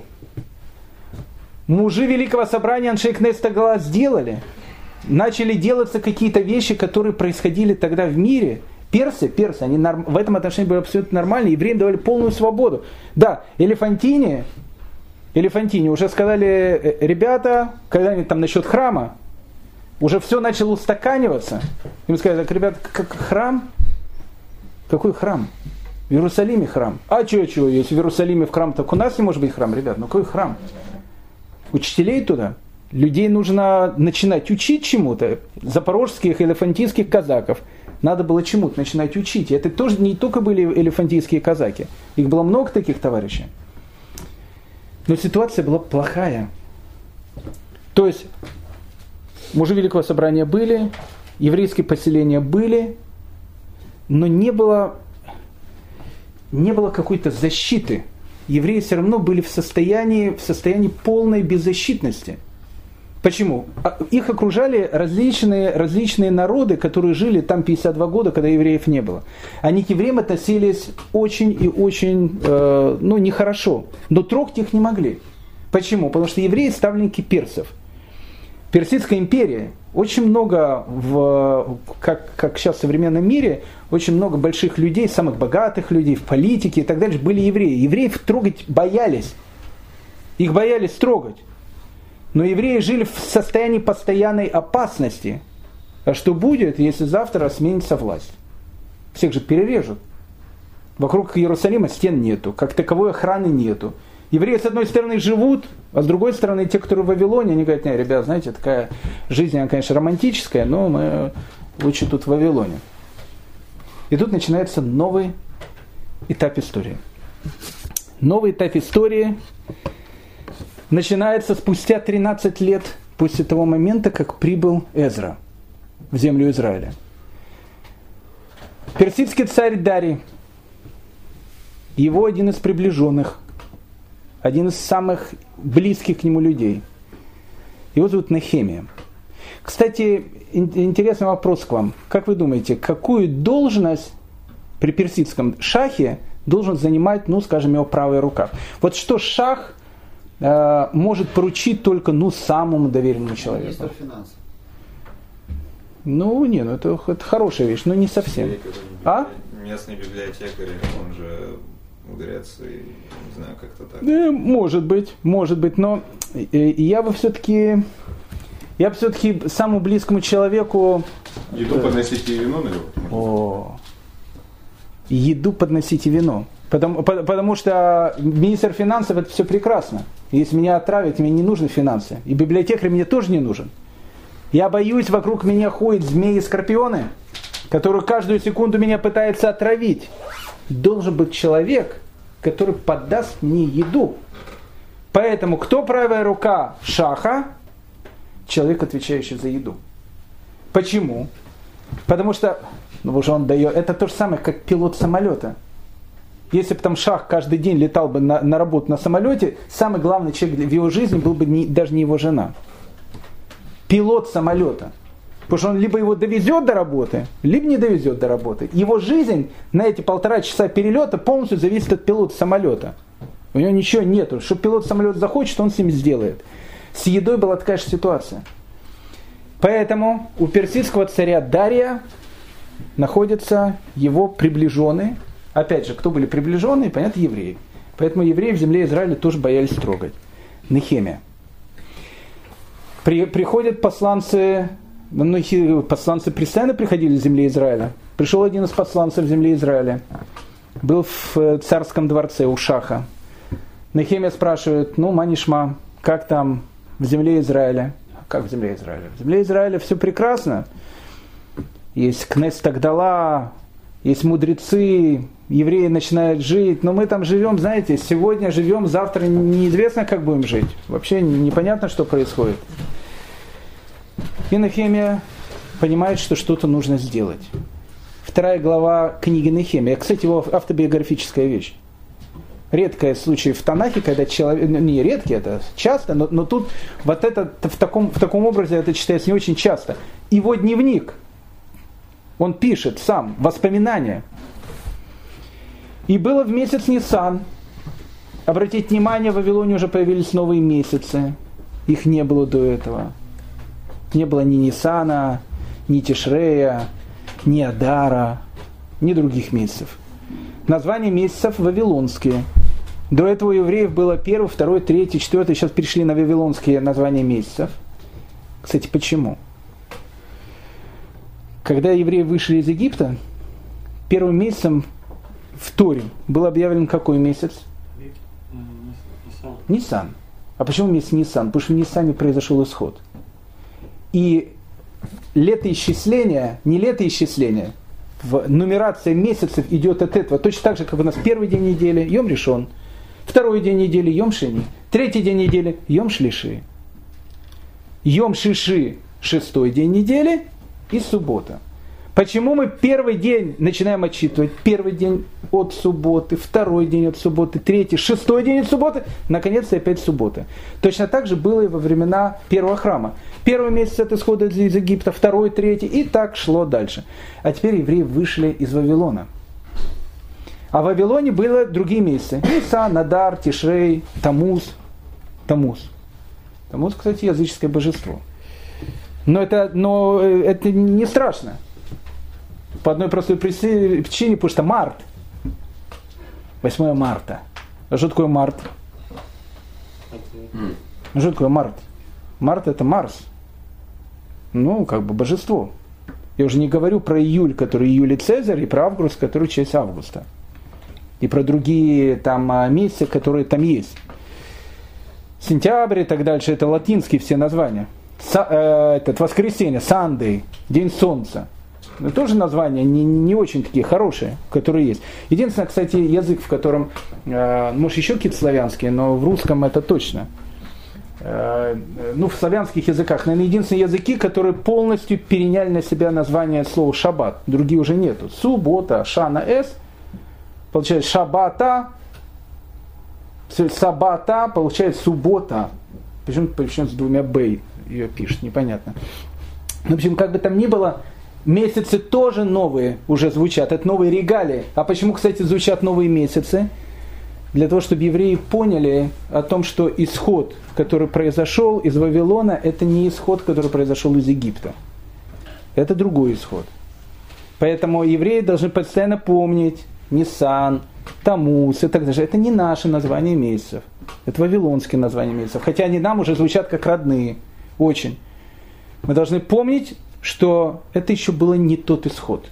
Мужи Великого Собрания Аншейк Нестагала сделали. Начали делаться какие-то вещи, которые происходили тогда в мире. Персы, персы, они норм, в этом отношении были абсолютно нормальны. Евреям давали полную свободу. Да, Элефантине, Элефантине уже сказали, «Э, ребята, когда они там насчет храма, уже все начало устаканиваться. Им сказали, так, ребят, как храм? Какой храм? В Иерусалиме храм. А что, что, если в Иерусалиме в храм, так у нас не может быть храм, ребят. Ну какой храм? Учителей туда. Людей нужно начинать учить чему-то. Запорожских, элефантийских казаков. Надо было чему-то начинать учить. И это тоже не только были элефантийские казаки. Их было много таких товарищей. Но ситуация была плохая. То есть мужи Великого Собрания были, еврейские поселения были, но не было не было какой-то защиты. Евреи все равно были в состоянии, в состоянии полной беззащитности. Почему? А, их окружали различные, различные народы, которые жили там 52 года, когда евреев не было. Они к евреям относились очень и очень, э, ну, нехорошо. Но трогать их не могли. Почему? Потому что евреи ставленники персов. Персидская империя, очень много, в, как, как сейчас в современном мире, очень много больших людей, самых богатых людей в политике и так далее были евреи. Евреев трогать боялись. Их боялись трогать. Но евреи жили в состоянии постоянной опасности. А что будет, если завтра сменится власть? Всех же перережут. Вокруг Иерусалима стен нету, как таковой охраны нету. Евреи с одной стороны живут, а с другой стороны те, которые в Вавилоне, они говорят, не, ребят, знаете, такая жизнь, она, конечно, романтическая, но мы лучше тут в Вавилоне. И тут начинается новый этап истории. Новый этап истории начинается спустя 13 лет после того момента, как прибыл Эзра в землю Израиля. Персидский царь Дарий, его один из приближенных, один из самых близких к нему людей. Его зовут Нехемия. Кстати, интересный вопрос к вам. Как вы думаете, какую должность при персидском шахе должен занимать, ну, скажем, его правая рука? Вот что шах э, может поручить только, ну, самому доверенному человеку? Министр финансов. Ну, не, ну это, это хорошая вещь, но не совсем. А? Местный библиотекарь, он же в Греции, не знаю, как-то так. Э, может быть, может быть, но э, я бы все-таки, я бы все-таки самому близкому человеку... Еду подносите и вино на него? О, еду подносите вино. Потому, по- потому что министр финансов это все прекрасно. Если меня отравят, мне не нужны финансы. И библиотекарь мне тоже не нужен. Я боюсь, вокруг меня ходят змеи и скорпионы, которые каждую секунду меня пытаются отравить. Должен быть человек, который подаст мне еду. Поэтому кто правая рука шаха? Человек, отвечающий за еду. Почему? Потому что ну, уже он дает. Это то же самое, как пилот самолета. Если бы там Шах каждый день летал бы на, на работу на самолете, самый главный человек в его жизни был бы не, даже не его жена пилот самолета. Потому что он либо его довезет до работы, либо не довезет до работы. Его жизнь на эти полтора часа перелета полностью зависит от пилота самолета. У него ничего нету. Что пилот самолета захочет, он с ним сделает. С едой была такая же ситуация. Поэтому у персидского царя Дария находятся его приближенные. Опять же, кто были приближенные? Понятно, евреи. Поэтому евреи в земле Израиля тоже боялись трогать. Нехемия. При, приходят посланцы, ну, посланцы постоянно приходили в земле Израиля. Пришел один из посланцев земли Израиля. Был в э, царском дворце у Шаха. Нехемия спрашивает, ну, Манишма, как там в земле Израиля? Как в земле Израиля? В земле Израиля все прекрасно. Есть Кнес Тагдала, есть мудрецы, евреи начинают жить, но мы там живем, знаете, сегодня живем, завтра неизвестно, как будем жить. Вообще непонятно, что происходит. И понимает, что что-то нужно сделать. Вторая глава книги Нехемия. Кстати, его автобиографическая вещь. Редкое случай в Танахе, когда человек, ну, не редкий, это часто, но, но тут вот это в таком, в таком образе это читается не очень часто. Его дневник, он пишет сам, воспоминания. И было в месяц Нисан. Обратите внимание, в Вавилоне уже появились новые месяцы. Их не было до этого. Не было ни Нисана, ни Тишрея, ни Адара, ни других месяцев. Названия месяцев вавилонские. До этого у евреев было первый, второй, третий, четвертый. Сейчас перешли на вавилонские названия месяцев. Кстати, почему? Когда евреи вышли из Египта, первым месяцем в Торе был объявлен какой месяц? Нисан. А почему месяц Нисан? Потому что в Нисане произошел исход. И летоисчисление, не летоисчисление, в нумерация месяцев идет от этого. Точно так же, как у нас первый день недели, Йом решен, второй день недели, Йом Шини, третий день недели, Йом Шлиши. Йом Шиши, шестой день недели и суббота. Почему мы первый день начинаем отчитывать? Первый день от субботы, второй день от субботы, третий, шестой день от субботы, наконец то опять суббота. Точно так же было и во времена первого храма. Первый месяц от исхода из Египта, второй, третий, и так шло дальше. А теперь евреи вышли из Вавилона. А в Вавилоне было другие месяцы. Ниса, Надар, Тишрей, Тамуз. Тамуз. Тамуз, кстати, языческое божество. Но это, но э, это не страшно. По одной простой причине, потому что март. 8 марта. А что такое март? Что такое март? Март это Марс. Ну, как бы божество. Я уже не говорю про июль, который Июлий Цезарь, и про август, который часть августа. И про другие там а, месяцы, которые там есть. Сентябрь и так дальше, это латинские все названия. Са, э, этот воскресенье, Сандей, День Солнца. Ну, тоже названия не, не очень такие хорошие, которые есть. Единственное, кстати, язык, в котором, э, может, еще какие-то славянские, но в русском это точно. Э, ну, в славянских языках, наверное, единственные языки, которые полностью переняли на себя название слова шаббат. Другие уже нету. Суббота, шана с, получается шабата, сабата, получается суббота. Почему, почему с двумя б ее пишет, непонятно. В общем, как бы там ни было, месяцы тоже новые уже звучат, это новые регалии. А почему, кстати, звучат новые месяцы? Для того, чтобы евреи поняли о том, что исход, который произошел из Вавилона, это не исход, который произошел из Египта. Это другой исход. Поэтому евреи должны постоянно помнить Нисан, Тамус и так далее. Это не наши названия месяцев. Это вавилонские названия месяцев. Хотя они нам уже звучат как родные. Очень. Мы должны помнить, что это еще было не тот исход.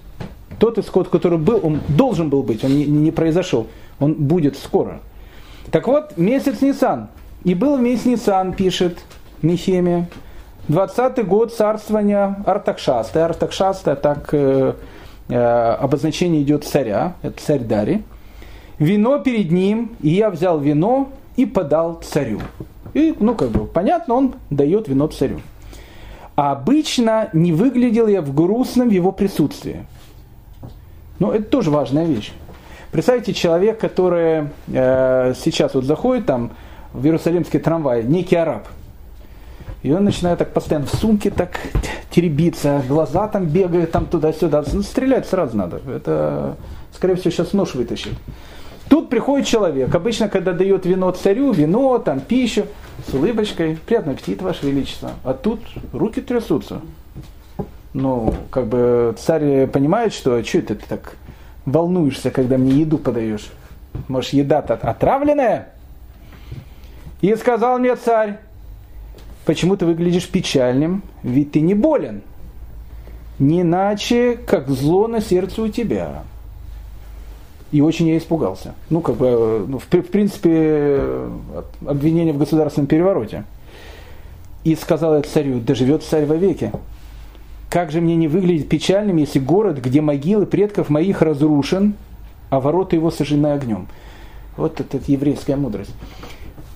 Тот исход, который был, он должен был быть, он не, не произошел. Он будет скоро. Так вот, месяц Нисан. И был месяц Нисан, пишет Михемия, 20 год царствования Артакшаста. Артакшаста, так э, э, обозначение идет царя, это царь Дари. Вино перед ним, и я взял вино и подал царю. И, ну, как бы, понятно, он дает вино царю. А обычно не выглядел я в грустном его присутствии. Ну, это тоже важная вещь. Представьте, человек, который э, сейчас вот заходит там в Иерусалимский трамвай, некий араб – и он начинает так постоянно в сумке так теребиться, глаза там бегают там туда-сюда. Ну, стрелять сразу надо. Это, скорее всего, сейчас нож вытащит. Тут приходит человек, обычно, когда дает вино царю, вино, там, пищу, с улыбочкой, приятный аппетит, Ваше Величество. А тут руки трясутся. Ну, как бы царь понимает, что, а что это ты так волнуешься, когда мне еду подаешь? Может, еда-то отравленная? И сказал мне царь, почему ты выглядишь печальным, ведь ты не болен. Не иначе, как зло на сердце у тебя. И очень я испугался. Ну, как бы, ну, в, в принципе, обвинение в государственном перевороте. И сказал я царю, да живет царь вовеки. Как же мне не выглядит печальным, если город, где могилы предков моих разрушен, а ворота его сожжены огнем. Вот это еврейская мудрость.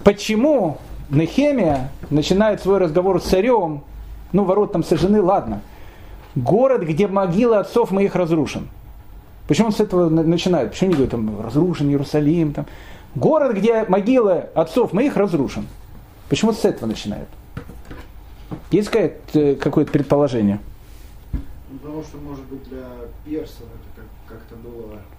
Почему Нехемия начинает свой разговор с царем, ну, ворот там сожжены, ладно. Город, где могила отцов моих разрушен. Почему он с этого начинает? Почему не говорит, там, разрушен Иерусалим, там. Город, где могила отцов моих разрушен. Почему с этого начинает? Есть какое-то, какое предположение? Потому что, может быть, для персов это как- как-то было какое-то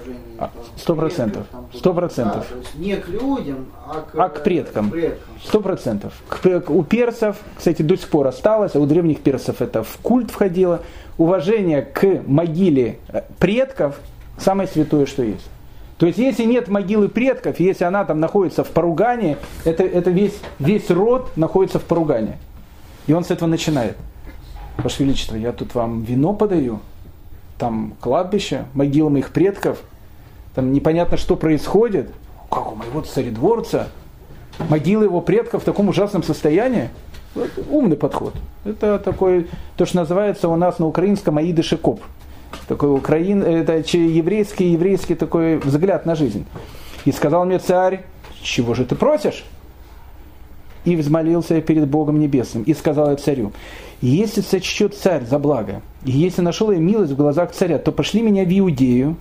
уважение. А, Сто процентов. Сто процентов. Не к людям, а к, А к предкам. Сто процентов. У персов, кстати, до сих пор осталось, а у древних персов это в культ входило. Уважение к могиле э, предков самое святое, что есть. То есть, если нет могилы предков, если она там находится в поругании, это, это весь, весь род находится в поругании. И он с этого начинает. Ваше Величество, я тут вам вино подаю, там кладбище, могила моих предков, там непонятно, что происходит. Как у моего царедворца, могилы его предков в таком ужасном состоянии. Вот умный подход. Это такой, то, что называется у нас на украинском Аиды Шикоп. Такой украин, это еврейский, еврейский такой взгляд на жизнь. И сказал мне царь, чего же ты просишь? И взмолился я перед Богом Небесным. И сказал я царю, если сочтет царь за благо, и если нашел я милость в глазах царя, то пошли меня в Иудею,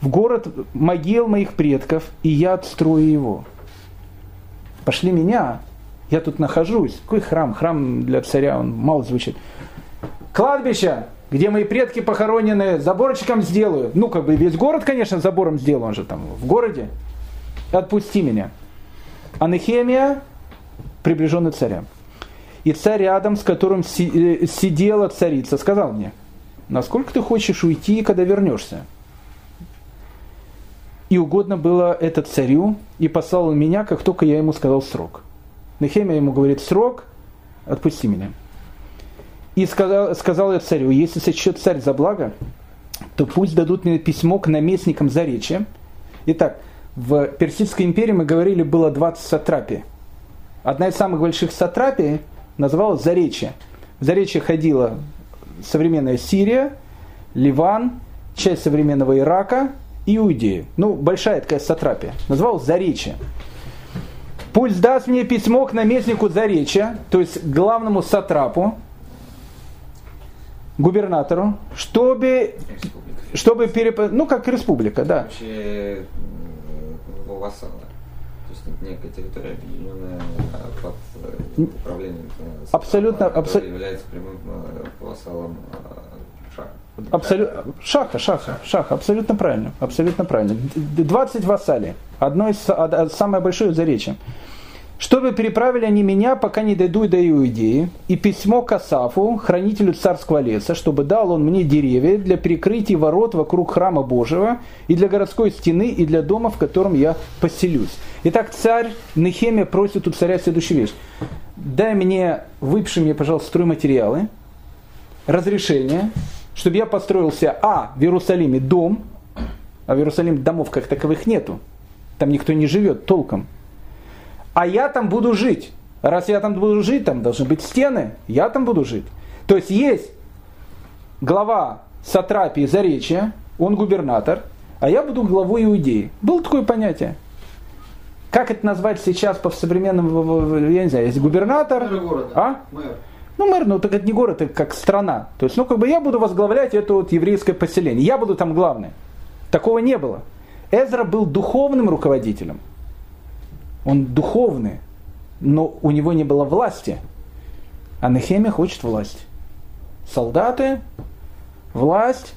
в город могил моих предков, и я отстрою его. Пошли меня, я тут нахожусь. Какой храм? Храм для царя, он мало звучит. Кладбище, где мои предки похоронены, заборчиком сделаю. Ну, как бы весь город, конечно, забором сделан, он же там в городе. Отпусти меня. А Нехемия, приближенный царя. И царь рядом, с которым э, сидела царица, сказал мне, насколько ты хочешь уйти, когда вернешься? И угодно было это царю, и послал он меня, как только я ему сказал срок. Нехемия ему говорит, срок, отпусти меня. И сказал, сказал я царю, если сочтет царь за благо, то пусть дадут мне письмо к наместникам Заречья. Итак, в Персидской империи, мы говорили, было 20 сатрапий. Одна из самых больших сатрапий называлась Заречье. В Заречье ходила современная Сирия, Ливан, часть современного Ирака и Иудея. Ну, большая такая сатрапия. Называлась Заречье. Пусть даст мне письмо к наместнику Заречья, то есть главному сатрапу, губернатору, чтобы, чтобы переп... ну как республика, да. Вообще некая территория, объединенная под э, управлением э, Абсолютно, который абсо- является прямым вассалом э, Шаха. Абсолютно, шаха, шаха, шаха, абсолютно правильно, абсолютно правильно. Д- 20 вассалей, одно из, самое большое заречье. Чтобы переправили они меня, пока не дойду до Иудеи, и письмо к Асафу, хранителю царского леса, чтобы дал он мне деревья для перекрытия ворот вокруг храма Божьего, и для городской стены, и для дома, в котором я поселюсь. Итак, царь Нехемия просит у царя следующую вещь. Дай мне, выпиши мне, пожалуйста, стройматериалы, разрешение, чтобы я построился, а, в Иерусалиме дом, а в Иерусалиме домов как таковых нету, там никто не живет толком, а я там буду жить. Раз я там буду жить, там должны быть стены, я там буду жить. То есть есть глава Сатрапии Заречья, он губернатор, а я буду главой Иудеи. Было такое понятие. Как это назвать сейчас по современному, я не знаю, есть губернатор, Мэр города. а? Мэр. Ну, мэр, ну так это не город, это как страна. То есть, ну, как бы я буду возглавлять это вот еврейское поселение. Я буду там главный. Такого не было. Эзра был духовным руководителем. Он духовный, но у него не было власти. А Нехемия хочет власть. Солдаты, власть,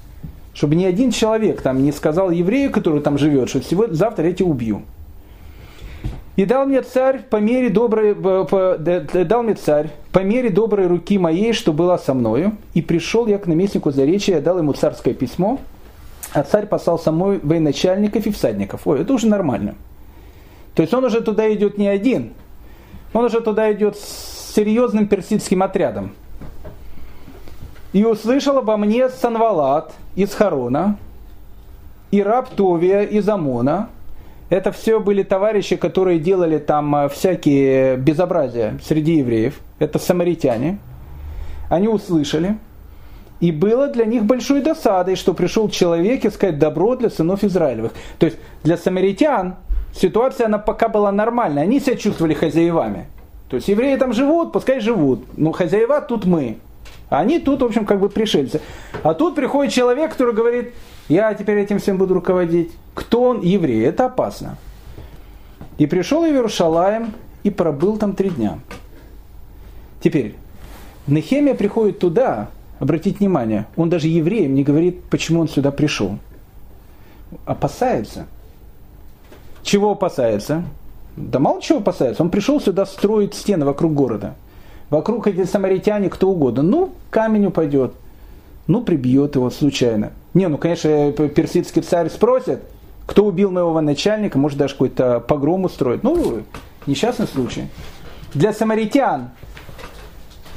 чтобы ни один человек там не сказал еврею, который там живет, что сегодня, завтра я тебя убью. И дал мне царь по мере доброй, по- по- да- дал мне царь по мере доброй руки моей, что была со мною. И пришел я к наместнику Заречья, я дал ему царское письмо, а царь послал со мной военачальников и всадников. Ой, это уже нормально. То есть он уже туда идет не один, он уже туда идет с серьезным персидским отрядом. И услышал обо мне Санвалат из Харона, и раб Товия из Амона. Это все были товарищи, которые делали там э, всякие безобразия среди евреев. Это самаритяне. Они услышали. И было для них большой досадой, что пришел человек искать добро для сынов Израилевых. То есть для самаритян ситуация она пока была нормальная. Они себя чувствовали хозяевами. То есть евреи там живут, пускай живут. Но хозяева тут мы. Они тут, в общем, как бы пришельцы. А тут приходит человек, который говорит, я теперь этим всем буду руководить. Кто он? Еврей. Это опасно. И пришел в Иерушалаем и пробыл там три дня. Теперь, Нехемия приходит туда, обратите внимание, он даже евреям не говорит, почему он сюда пришел. Опасается. Чего опасается? Да мало чего опасается. Он пришел сюда строить стены вокруг города. Вокруг эти самаритяне кто угодно. Ну, камень упадет. Ну, прибьет его случайно. Не, ну, конечно, персидский царь спросит, кто убил моего начальника, может даже какой-то погром устроит. Ну, несчастный случай. Для самаритян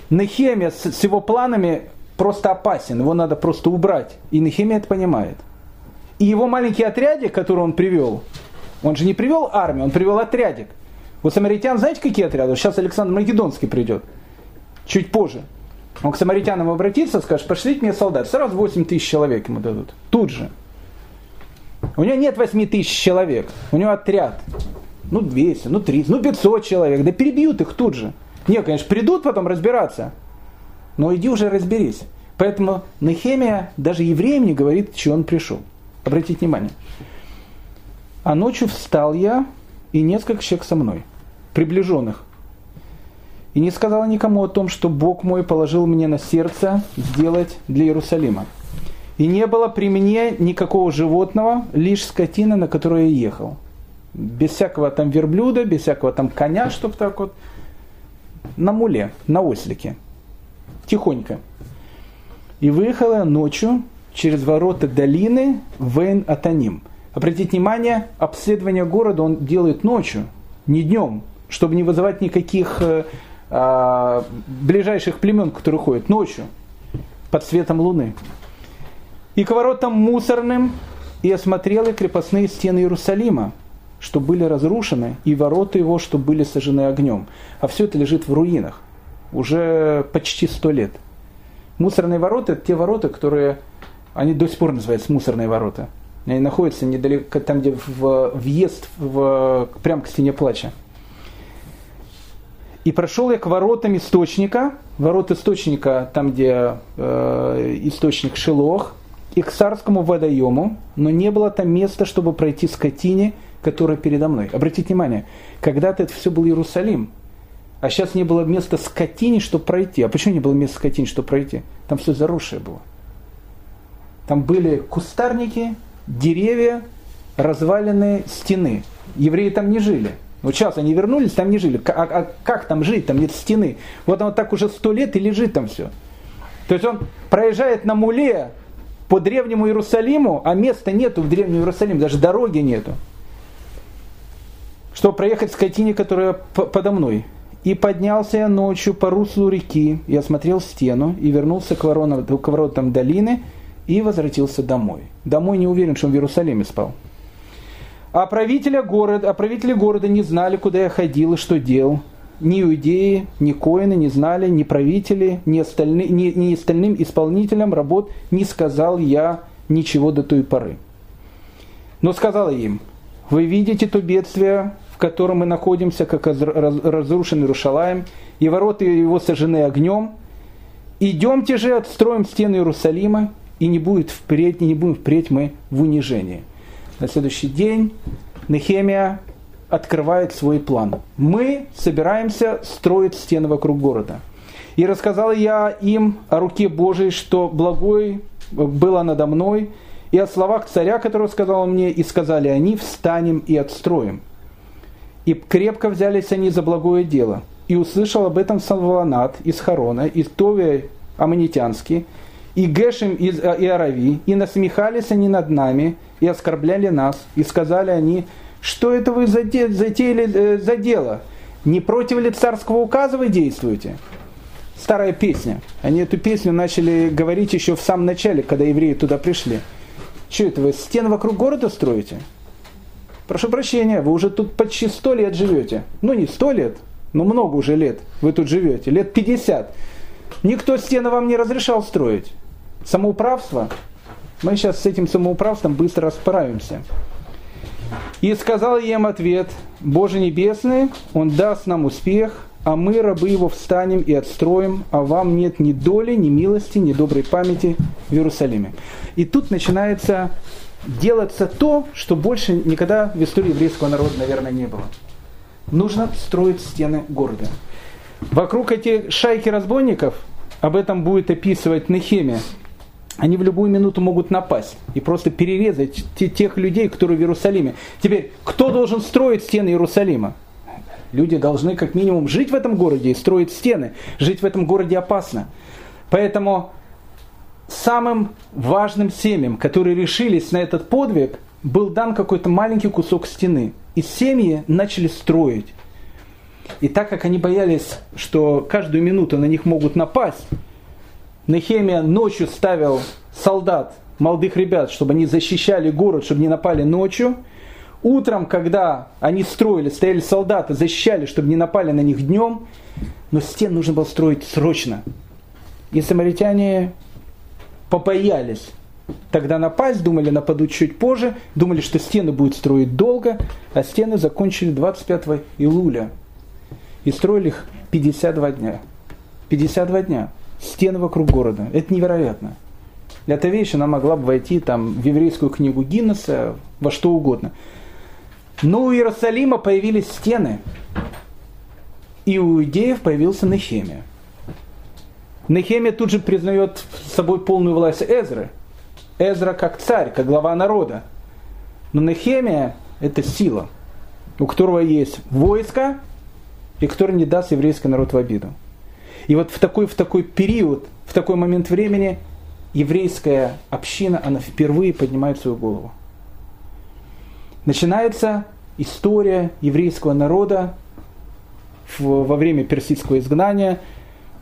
Нехемия с, с его планами просто опасен, его надо просто убрать. И Нехемия это понимает. И его маленький отрядик, который он привел, он же не привел армию, он привел отрядик. У самаритян знаете какие отряды? Сейчас Александр Македонский придет. Чуть позже. Он к самаритянам обратится, скажет, пошлите мне солдат. Сразу 8 тысяч человек ему дадут. Тут же. У него нет 8 тысяч человек. У него отряд. Ну 200, ну 30, ну 500 человек. Да перебьют их тут же. Не, конечно, придут потом разбираться. Но иди уже разберись. Поэтому Нехемия даже евреям не говорит, что он пришел. Обратите внимание. А ночью встал я, и несколько человек со мной, приближенных. И не сказала никому о том, что Бог мой положил мне на сердце сделать для Иерусалима. И не было при мне никакого животного, лишь скотина, на которой я ехал. Без всякого там верблюда, без всякого там коня, чтоб так вот. На муле, на ослике. Тихонько. И выехала ночью через ворота долины в Эн-Атаним. Обратите внимание, обследование города он делает ночью, не днем, чтобы не вызывать никаких э, э, ближайших племен, которые ходят ночью, под светом луны. И к воротам мусорным и осмотрел и крепостные стены Иерусалима, что были разрушены, и ворота его, что были сожжены огнем. А все это лежит в руинах уже почти сто лет. Мусорные ворота – это те ворота, которые, они до сих пор называются мусорные ворота. Они находятся недалеко, там, где в, въезд в, прямо к стене плача. И прошел я к воротам источника, ворот источника, там, где э, источник Шилох, и к царскому водоему, но не было там места, чтобы пройти скотине, которая передо мной. Обратите внимание, когда-то это все был Иерусалим, а сейчас не было места скотине, чтобы пройти. А почему не было места скотине, чтобы пройти? Там все заросшее было. Там были кустарники, деревья, разваленные стены. Евреи там не жили. Вот сейчас они вернулись, там не жили. А, а как там жить? Там нет стены. Вот он так уже сто лет и лежит там все. То есть он проезжает на муле по древнему Иерусалиму, а места нету в древнем Иерусалиме, даже дороги нету. Чтобы проехать скотине, которая подо мной. И поднялся я ночью по руслу реки, и осмотрел стену, и вернулся к воротам, к воротам долины, и возвратился домой. Домой не уверен, что он в Иерусалиме спал. А правители города, а правители города не знали, куда я ходил и что делал. Ни иудеи, ни коины не знали, ни правители, ни, остальные, ни, ни остальным исполнителям работ не сказал я ничего до той поры. Но сказал им, вы видите то бедствие, в котором мы находимся, как разрушен Иерушалаем, и ворота его сожжены огнем. Идемте же, отстроим стены Иерусалима, и не, будет впредь, не будем впредь мы в унижении. На следующий день Нехемия открывает свой план. Мы собираемся строить стены вокруг города. И рассказал я им о руке Божией, что благой было надо мной, и о словах царя, который сказал мне, и сказали они, встанем и отстроим. И крепко взялись они за благое дело. И услышал об этом Салванат из Харона, и Товия Аманитянский, и Гешем из Иарави, и насмехались они над нами, и оскорбляли нас, и сказали они, что это вы затеяли э, за дело? Не против ли царского указа вы действуете? Старая песня. Они эту песню начали говорить еще в самом начале, когда евреи туда пришли. Что это вы стены вокруг города строите? Прошу прощения, вы уже тут почти сто лет живете. Ну не сто лет, но много уже лет вы тут живете. Лет 50. Никто стены вам не разрешал строить. Самоуправство. Мы сейчас с этим самоуправством быстро расправимся. И сказал им ответ, Боже Небесный, Он даст нам успех, а мы, рабы Его, встанем и отстроим, а вам нет ни доли, ни милости, ни доброй памяти в Иерусалиме. И тут начинается делаться то, что больше никогда в истории еврейского народа, наверное, не было. Нужно строить стены города. Вокруг этих шайки разбойников, об этом будет описывать Нехемия, они в любую минуту могут напасть и просто перерезать те, тех людей, которые в Иерусалиме. Теперь, кто должен строить стены Иерусалима? Люди должны как минимум жить в этом городе и строить стены. Жить в этом городе опасно. Поэтому самым важным семьям, которые решились на этот подвиг, был дан какой-то маленький кусок стены. И семьи начали строить. И так как они боялись, что каждую минуту на них могут напасть, Нехемия ночью ставил солдат, молодых ребят, чтобы они защищали город, чтобы не напали ночью. Утром, когда они строили, стояли солдаты, защищали, чтобы не напали на них днем. Но стен нужно было строить срочно. И самаритяне побоялись тогда напасть, думали нападут чуть позже, думали, что стены будут строить долго, а стены закончили 25 июля. И строили их 52 дня. 52 дня стены вокруг города. Это невероятно. Эта вещь, она могла бы войти там, в еврейскую книгу Гиннесса, во что угодно. Но у Иерусалима появились стены, и у иудеев появился Нехемия. Нехемия тут же признает собой полную власть Эзры. Эзра как царь, как глава народа. Но Нехемия – это сила, у которого есть войско, и который не даст еврейский народ в обиду. И вот в такой, в такой период, в такой момент времени еврейская община, она впервые поднимает свою голову. Начинается история еврейского народа во время персидского изгнания,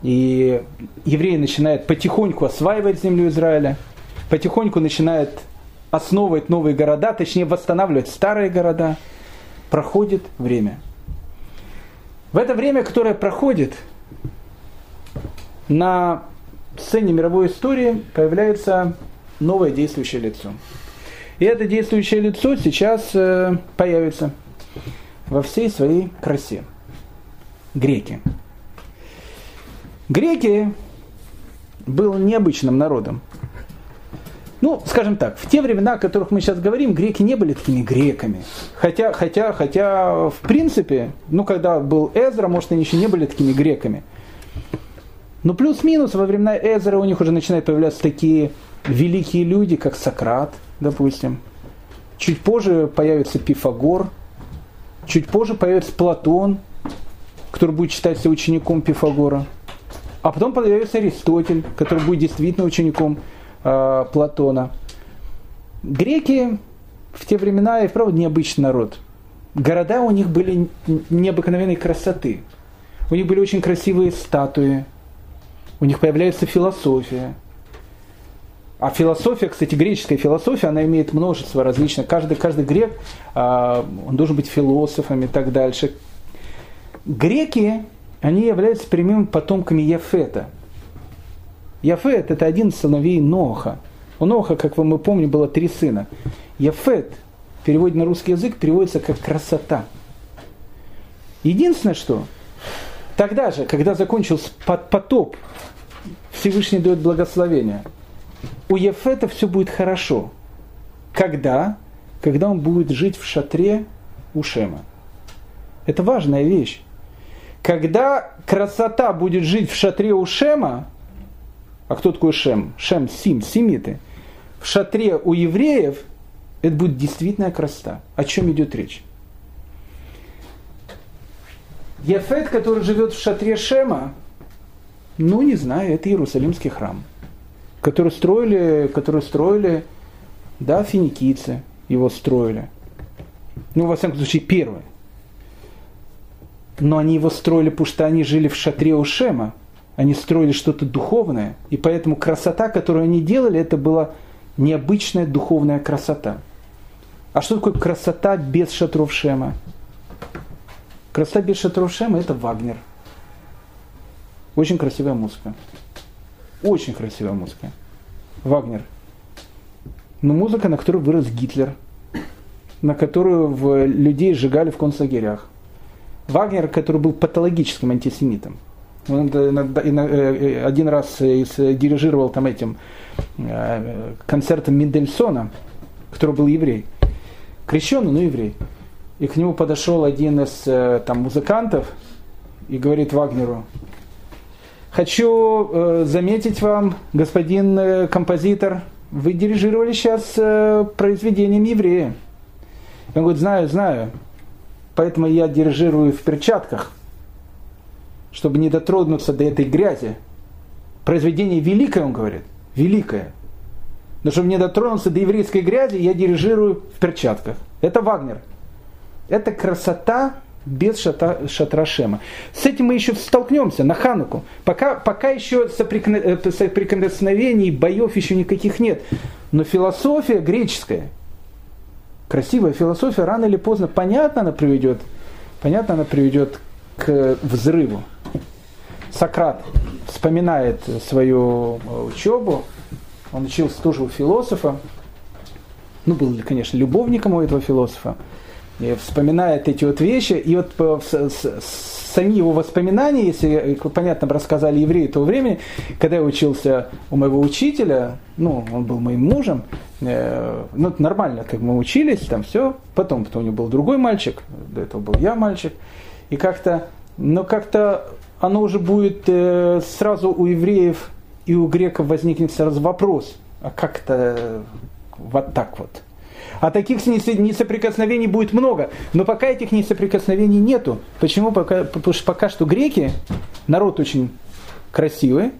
и евреи начинают потихоньку осваивать землю Израиля, потихоньку начинают основывать новые города, точнее восстанавливать старые города. Проходит время. В это время, которое проходит, на сцене мировой истории появляется новое действующее лицо. И это действующее лицо сейчас э, появится во всей своей красе. Греки. Греки был необычным народом. Ну, скажем так, в те времена, о которых мы сейчас говорим, греки не были такими греками. Хотя, хотя, хотя, в принципе, ну, когда был Эзра, может, они еще не были такими греками. Но плюс-минус во времена Эзра у них уже начинают появляться такие великие люди, как Сократ, допустим. Чуть позже появится Пифагор, чуть позже появится Платон, который будет считаться учеником Пифагора. А потом появится Аристотель, который будет действительно учеником э, Платона. Греки в те времена и вправду необычный народ. Города у них были необыкновенной красоты. У них были очень красивые статуи. У них появляется философия. А философия, кстати, греческая философия, она имеет множество различных. Каждый, каждый грек, а, он должен быть философом и так дальше. Греки, они являются прямыми потомками Яфета. Яфет – это один из сыновей Ноха. У Ноха, как мы помним, было три сына. Яфет, в на русский язык, переводится как «красота». Единственное, что тогда же, когда закончился потоп, Всевышний дает благословение. У Ефета все будет хорошо. Когда? Когда он будет жить в шатре у Шема. Это важная вещь. Когда красота будет жить в шатре у Шема, а кто такой Шем? Шем, Сим, Семиты. В шатре у евреев это будет действительно красота. О чем идет речь? Ефет, который живет в шатре Шема, ну, не знаю, это Иерусалимский храм, который строили, который строили, да, финикийцы его строили. Ну, во всяком случае, первые. Но они его строили, потому что они жили в шатре у Шема, они строили что-то духовное, и поэтому красота, которую они делали, это была необычная духовная красота. А что такое красота без шатров Шема? Красота без шатров Шема – это Вагнер. Очень красивая музыка. Очень красивая музыка. Вагнер. Но музыка, на которую вырос Гитлер, на которую в людей сжигали в концлагерях. Вагнер, который был патологическим антисемитом. Он э, один раз дирижировал там этим э, концертом Мендельсона, который был еврей. Крещенный, но еврей. И к нему подошел один из э, там, музыкантов и говорит Вагнеру, хочу э, заметить вам, господин э, композитор, вы дирижировали сейчас произведением еврея. Он говорит, знаю, знаю, поэтому я дирижирую в перчатках чтобы не дотронуться до этой грязи. Произведение великое, он говорит, великое. Но чтобы не дотронуться до еврейской грязи, я дирижирую в перчатках. Это Вагнер. Это красота без шата, шатра Шема. С этим мы еще столкнемся на Хануку. Пока, пока еще э, соприкосновений, боев еще никаких нет. Но философия греческая, красивая философия, рано или поздно, понятно, она приведет, понятно, она приведет к взрыву. Сократ вспоминает свою э, учебу, он учился тоже у философа, ну, был, конечно, любовником у этого философа, вспоминает эти вот вещи, и вот э, сами его воспоминания, если, понятно, рассказали евреи того времени, когда я учился у моего учителя, ну, он был моим мужем, э, ну, нормально, как мы учились, там все, потом, потом у него был другой мальчик, до этого был я мальчик, и как-то, но как-то оно уже будет э, сразу у евреев и у греков возникнет сразу вопрос, а как это вот так вот? А таких несоприкосновений будет много. Но пока этих несоприкосновений нету. Почему? Пока, потому что пока что греки, народ очень красивый,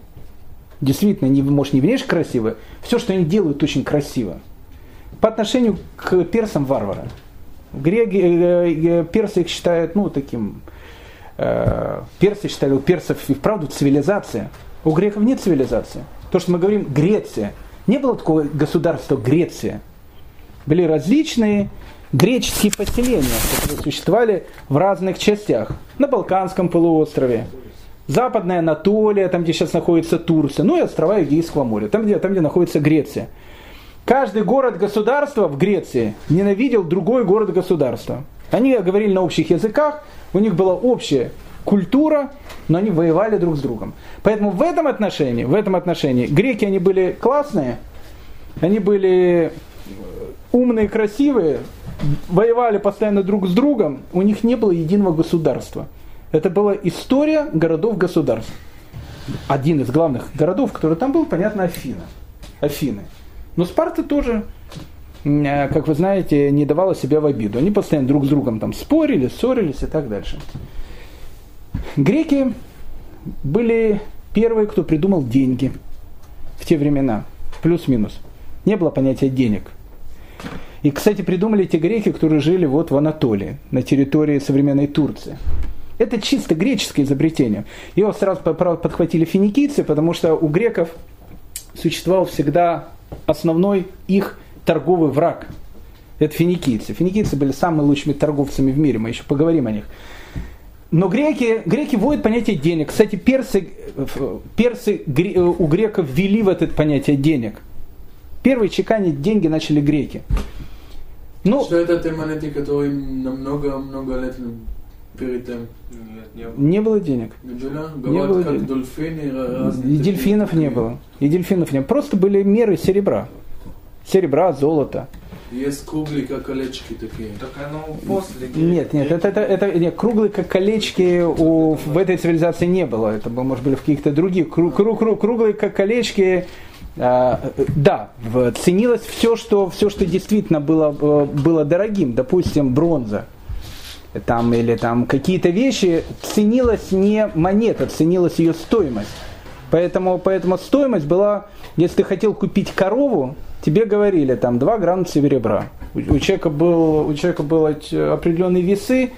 действительно, не, может, не внешне красивый, все, что они делают, очень красиво. По отношению к персам варвара. Греки, э, э, персы их считают, ну, таким Э, персы считали, у персов и вправду цивилизация. У греков нет цивилизации. То, что мы говорим Греция. Не было такого государства Греция. Были различные греческие поселения, которые существовали в разных частях. На Балканском полуострове, Западная Анатолия, там, где сейчас находится Турция, ну и острова Эгейского моря, там, где, там, где находится Греция. Каждый город-государство в Греции ненавидел другой город-государство. Они говорили на общих языках, у них была общая культура, но они воевали друг с другом. Поэтому в этом отношении, в этом отношении греки они были классные, Они были умные, красивые, воевали постоянно друг с другом, у них не было единого государства. Это была история городов-государств. Один из главных городов, который там был, понятно, Афина. Афины. Но Спарта тоже, э, как вы знаете, не давала себя в обиду. Они постоянно друг с другом там спорили, ссорились и так дальше. Греки были первые, кто придумал деньги в те времена. Плюс-минус. Не было понятия денег. И, кстати, придумали те греки, которые жили вот в Анатолии, на территории современной Турции. Это чисто греческое изобретение. Его сразу подхватили финикийцы, потому что у греков существовал всегда основной их торговый враг. Это финикийцы. Финикийцы были самыми лучшими торговцами в мире, мы еще поговорим о них. Но греки, греки вводят понятие денег. Кстати, персы, персы у греков ввели в это понятие денег. Первые чеканить деньги начали греки. Ну, что это те монеты, которые намного-много лет перед тем? Нет, не было. Не было денег. Не было? не было как денег. дельфины, И дельфинов не было. И дельфинов не было. Просто были меры серебра. Серебра, золота. Есть круглые, как колечки такие. Так оно после. Нет, нет, это, это, это нет, круглые, как колечки у, в этой цивилизации не было. Это, может, были в каких-то других. Круг, круг, круг, круглые, как колечки. А, да, ценилось все что, все, что действительно было, было дорогим. Допустим, бронза там, или там какие-то вещи, ценилась не монета, ценилась ее стоимость. Поэтому, поэтому стоимость была, если ты хотел купить корову, тебе говорили там 2 грамма серебра. У, у, человека, был, у человека были определенные весы,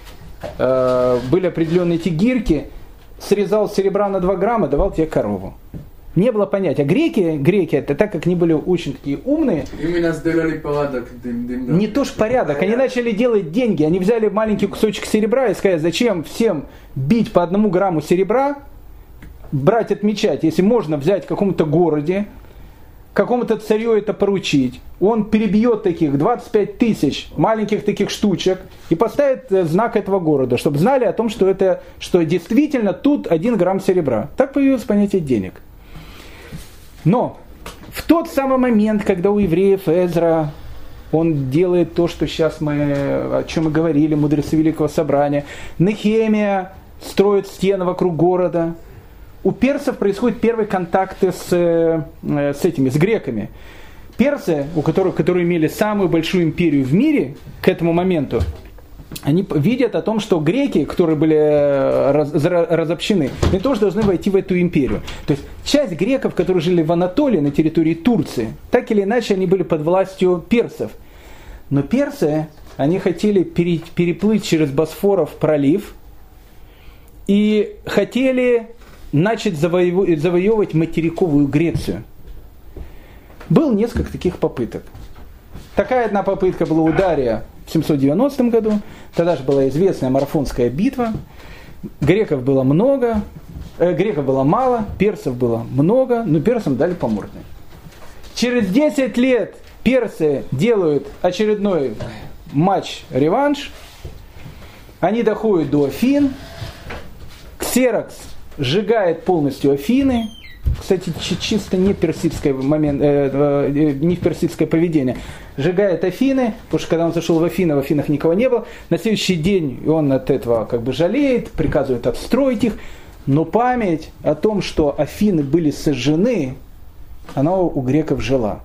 э, были определенные эти гирки, срезал серебра на 2 грамма, давал тебе корову. Не было понятия. Греки, греки, это так как они были очень такие умные. Именно сделали порядок. Дым, дым, да. Не то ж порядок. Они начали делать деньги. Они взяли маленький кусочек серебра и сказали, зачем всем бить по одному грамму серебра, брать, отмечать, если можно взять в каком-то городе, какому-то царю это поручить, он перебьет таких 25 тысяч маленьких таких штучек и поставит э, знак этого города, чтобы знали о том, что, это, что действительно тут один грамм серебра. Так появилось понятие денег. Но в тот самый момент, когда у евреев Эзра он делает то, что сейчас мы, о чем мы говорили, мудрецы Великого Собрания. Нехемия строит стены вокруг города. У персов происходят первые контакты с, э, с этими, с греками. Персы, у которых, которые имели самую большую империю в мире к этому моменту, они видят о том, что греки, которые были э, раз, разобщены, они тоже должны войти в эту империю. То есть часть греков, которые жили в Анатолии, на территории Турции, так или иначе они были под властью персов. Но персы, они хотели переплыть через Босфоров пролив и хотели начать завоевывать материковую Грецию. Было несколько таких попыток. Такая одна попытка была у Дария 790 году. Тогда же была известная Марафонская битва. Греков было много, э, греков было мало, персов было много, но персам дали по. Через 10 лет персы делают очередной матч-реванш. Они доходят до Афин. Ксерокс сжигает полностью Афины кстати, чисто не персидское, момент, э, э, не персидское поведение. Сжигает Афины, потому что когда он зашел в Афины, в Афинах никого не было. На следующий день он от этого как бы жалеет, приказывает отстроить их. Но память о том, что Афины были сожжены, она у греков жила.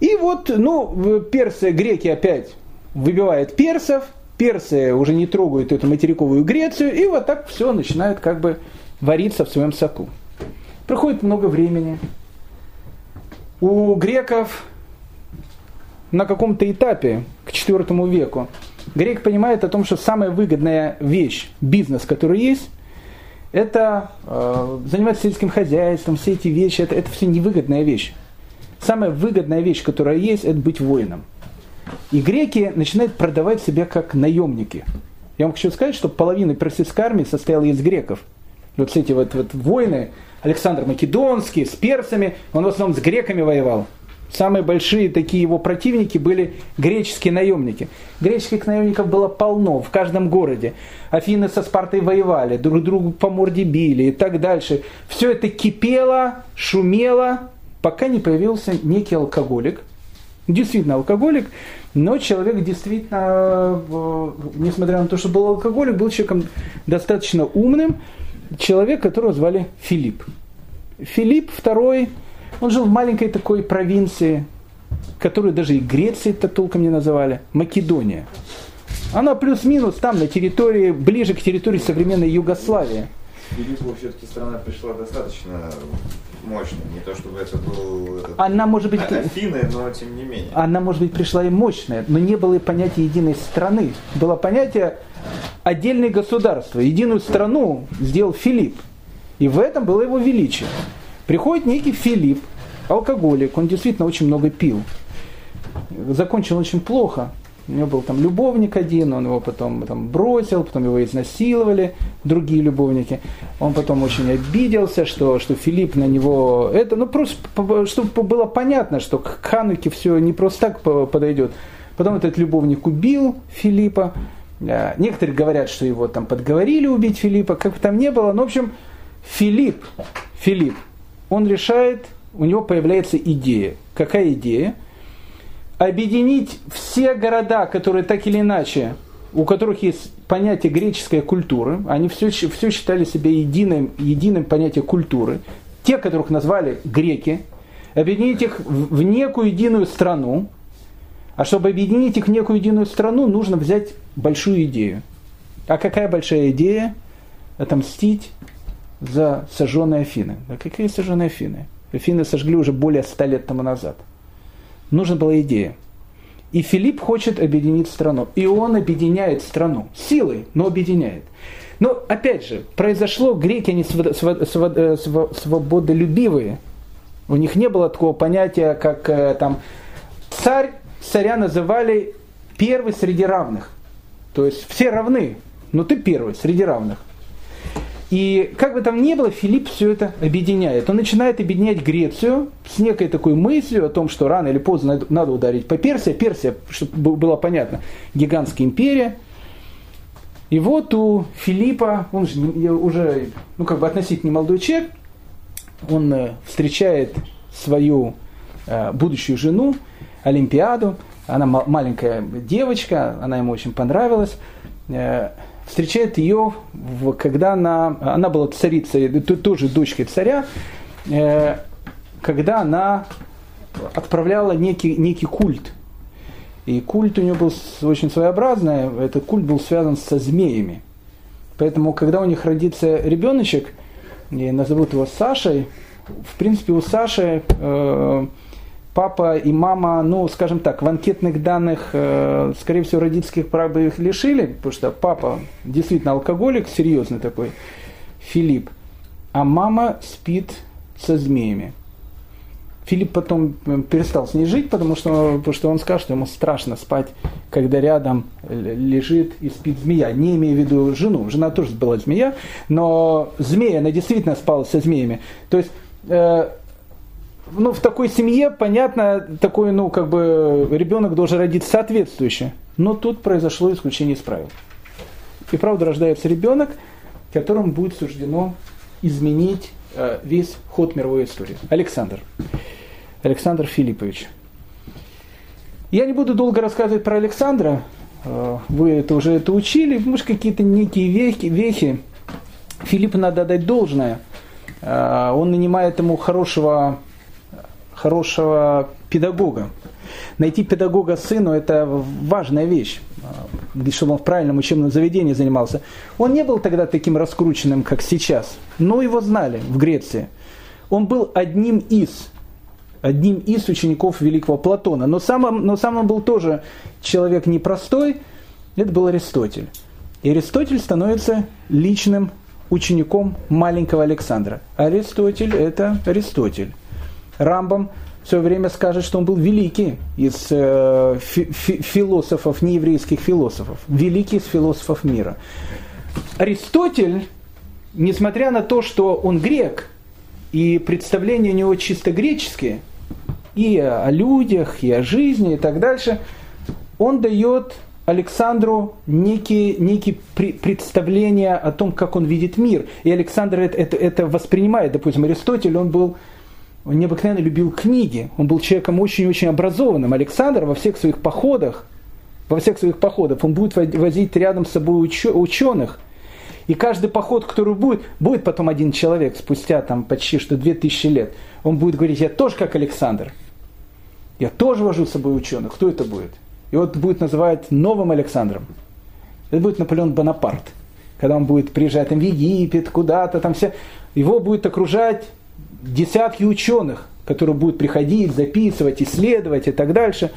И вот, ну, персы, греки опять выбивают персов, персы уже не трогают эту материковую Грецию, и вот так все начинает как бы вариться в своем соку. Проходит много времени. У греков на каком-то этапе, к IV веку, грек понимает о том, что самая выгодная вещь, бизнес, который есть, это э, заниматься сельским хозяйством, все эти вещи, это, это все невыгодная вещь. Самая выгодная вещь, которая есть, это быть воином. И греки начинают продавать себя как наемники. Я вам хочу сказать, что половина персидской армии состояла из греков. Вот эти вот, вот воины, Александр Македонский, с персами, он в основном с греками воевал. Самые большие такие его противники были греческие наемники. Греческих наемников было полно в каждом городе. Афины со Спартой воевали, друг другу по морде били и так дальше. Все это кипело, шумело, пока не появился некий алкоголик, действительно алкоголик, но человек действительно, э, несмотря на то, что был алкоголик, был человеком достаточно умным, человек, которого звали Филипп. Филипп II, он жил в маленькой такой провинции, которую даже и Грецией-то толком не называли, Македония. Она плюс-минус там, на территории, ближе к территории современной Югославии. Филиппу все-таки страна пришла достаточно мощно. Не то чтобы это был... Этот... Она может быть... Афины, но тем не менее. Она, может быть, пришла и мощная, но не было и понятия единой страны. Было понятие отдельное государство. Единую страну сделал Филипп. И в этом было его величие. Приходит некий Филипп, алкоголик, он действительно очень много пил. Закончил очень плохо. У него был там любовник один, он его потом там, бросил, потом его изнасиловали, другие любовники. Он потом очень обиделся, что, что Филипп на него... Это, ну, просто, чтобы было понятно, что к Хануке все не просто так подойдет. Потом этот любовник убил Филиппа. Э, некоторые говорят, что его там подговорили убить Филиппа, как бы там не было. Но, в общем, Филипп, Филипп, он решает, у него появляется идея. Какая идея? Объединить все города, которые так или иначе, у которых есть понятие греческой культуры, они все, все считали себя единым, единым понятием культуры, те, которых назвали греки, объединить их в некую единую страну, а чтобы объединить их в некую единую страну, нужно взять большую идею. А какая большая идея? Отомстить за сожженные Афины. Да какие сожженные Афины? Афины сожгли уже более ста лет тому назад – нужна была идея. И Филипп хочет объединить страну. И он объединяет страну. Силой, но объединяет. Но, опять же, произошло, греки, они э, свободолюбивые. У них не было такого понятия, как э, там царь, царя называли первый среди равных. То есть все равны, но ты первый среди равных. И как бы там ни было, Филипп все это объединяет. Он начинает объединять Грецию с некой такой мыслью о том, что рано или поздно надо ударить по Персии. Персия, чтобы было понятно, гигантская империя. И вот у Филиппа, он же уже ну, как бы относительно молодой человек, он э, встречает свою э, будущую жену, Олимпиаду. Она маленькая девочка, она ему очень понравилась. Встречает ее, когда она, она была царицей, тоже дочкой царя, э, когда она отправляла некий, некий культ. И культ у нее был очень своеобразный, этот культ был связан со змеями. Поэтому, когда у них родится ребеночек, и назовут его Сашей, в принципе, у Саши э, папа и мама, ну, скажем так, в анкетных данных, э, скорее всего, родительских прав бы их лишили, потому что папа действительно алкоголик, серьезный такой, Филипп, а мама спит со змеями. Филипп потом э, перестал с ней жить, потому что, потому что он сказал, что ему страшно спать, когда рядом лежит и спит змея. Не имея в виду жену. Жена тоже была змея, но змея, она действительно спала со змеями. То есть э, ну, в такой семье, понятно, такой, ну, как бы, ребенок должен родиться соответствующе. Но тут произошло исключение из правил. И правда рождается ребенок, которому будет суждено изменить э, весь ход мировой истории. Александр. Александр Филиппович. Я не буду долго рассказывать про Александра. Э, вы это уже это учили. Может, какие-то некие вехи, вехи. Филиппу надо дать должное. Э, он нанимает ему хорошего хорошего педагога. Найти педагога сыну – это важная вещь, чтобы он в правильном учебном заведении занимался. Он не был тогда таким раскрученным, как сейчас, но его знали в Греции. Он был одним из, одним из учеников великого Платона, но сам, но сам он был тоже человек непростой, это был Аристотель. И Аристотель становится личным учеником маленького Александра. Аристотель – это Аристотель. Рамбам в свое время скажет, что он был великий из э, фи философов, нееврейских философов, великий из философов мира. Аристотель, несмотря на то, что он грек, и представления у него чисто греческие, и о людях, и о жизни, и так дальше, он дает Александру некие, некие представления о том, как он видит мир. И Александр это, это, это воспринимает. Допустим, Аристотель, он был он необыкновенно любил книги, он был человеком очень-очень образованным. Александр во всех своих походах, во всех своих походах, он будет возить рядом с собой ученых. И каждый поход, который будет, будет потом один человек спустя там почти что 2000 лет, он будет говорить, я тоже как Александр. Я тоже вожу с собой ученых. Кто это будет? И вот будет называть новым Александром. Это будет Наполеон Бонапарт. Когда он будет приезжать там, в Египет, куда-то там все. Его будет окружать десятки ученых, которые будут приходить, записывать, исследовать и так дальше.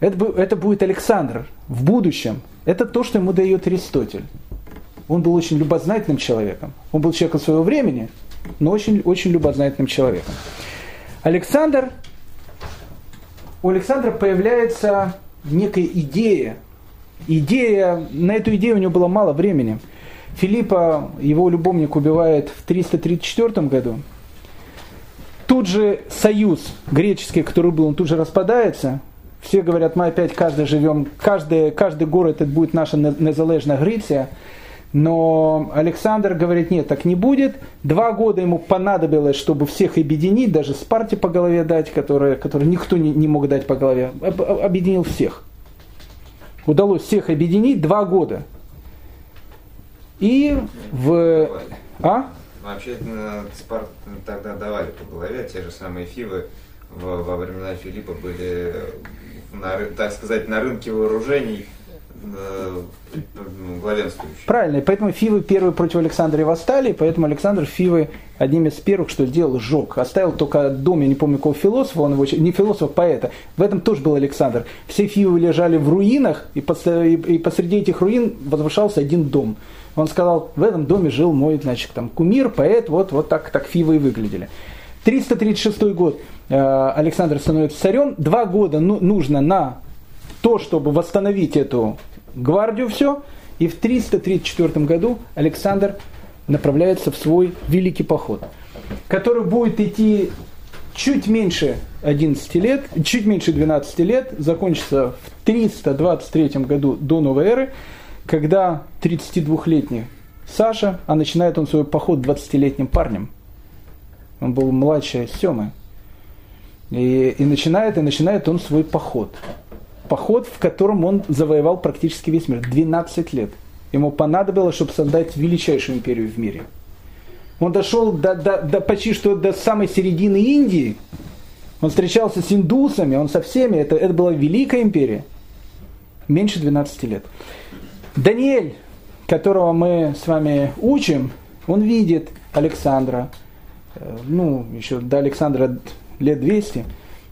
Это, это будет Александр в будущем. Это то, что ему дает Аристотель. Он был очень любознательным человеком. Он был человеком своего времени, но очень, очень любознательным человеком. Александр, у Александра появляется некая идея. Идея, на эту идею у него было мало времени – Филиппа, его любовник, убивает в 334 году. Тут же союз греческий, который был, он тут же распадается. Все говорят, мы опять каждый живем, каждый, каждый город это будет наша незалежная Греция. Но Александр говорит, нет, так не будет. Два года ему понадобилось, чтобы всех объединить, даже Спарте по голове дать, которое, которое никто не, не мог дать по голове. Объединил всех. Удалось всех объединить два года. И в... А? Вообще Спарт тогда давали по голове, те же самые Фивы во, во времена Филиппа были, на, так сказать, на рынке вооружений э, ну, главенствующие. Правильно, и поэтому Фивы первые против Александра восстали, и поэтому Александр Фивы одним из первых, что сделал, сжег. Оставил только дом, я не помню какого философа, он его, не философа, а поэта. В этом тоже был Александр. Все Фивы лежали в руинах, и посреди этих руин возвышался один дом. Он сказал, в этом доме жил мой, значит, там, кумир, поэт, вот, вот так, так фивы и выглядели. 336 год э, Александр становится царем. Два года ну, нужно на то, чтобы восстановить эту гвардию все. И в 334 году Александр направляется в свой великий поход, который будет идти чуть меньше 11 лет, чуть меньше 12 лет, закончится в 323 году до новой эры когда 32-летний Саша, а начинает он свой поход 20-летним парнем. Он был младше Семы. И, и, начинает, и начинает он свой поход. Поход, в котором он завоевал практически весь мир. 12 лет. Ему понадобилось, чтобы создать величайшую империю в мире. Он дошел до, до, до, почти что до самой середины Индии. Он встречался с индусами, он со всеми. Это, это была великая империя. Меньше 12 лет. Даниэль, которого мы с вами учим, он видит Александра, э, ну, еще до Александра лет 200,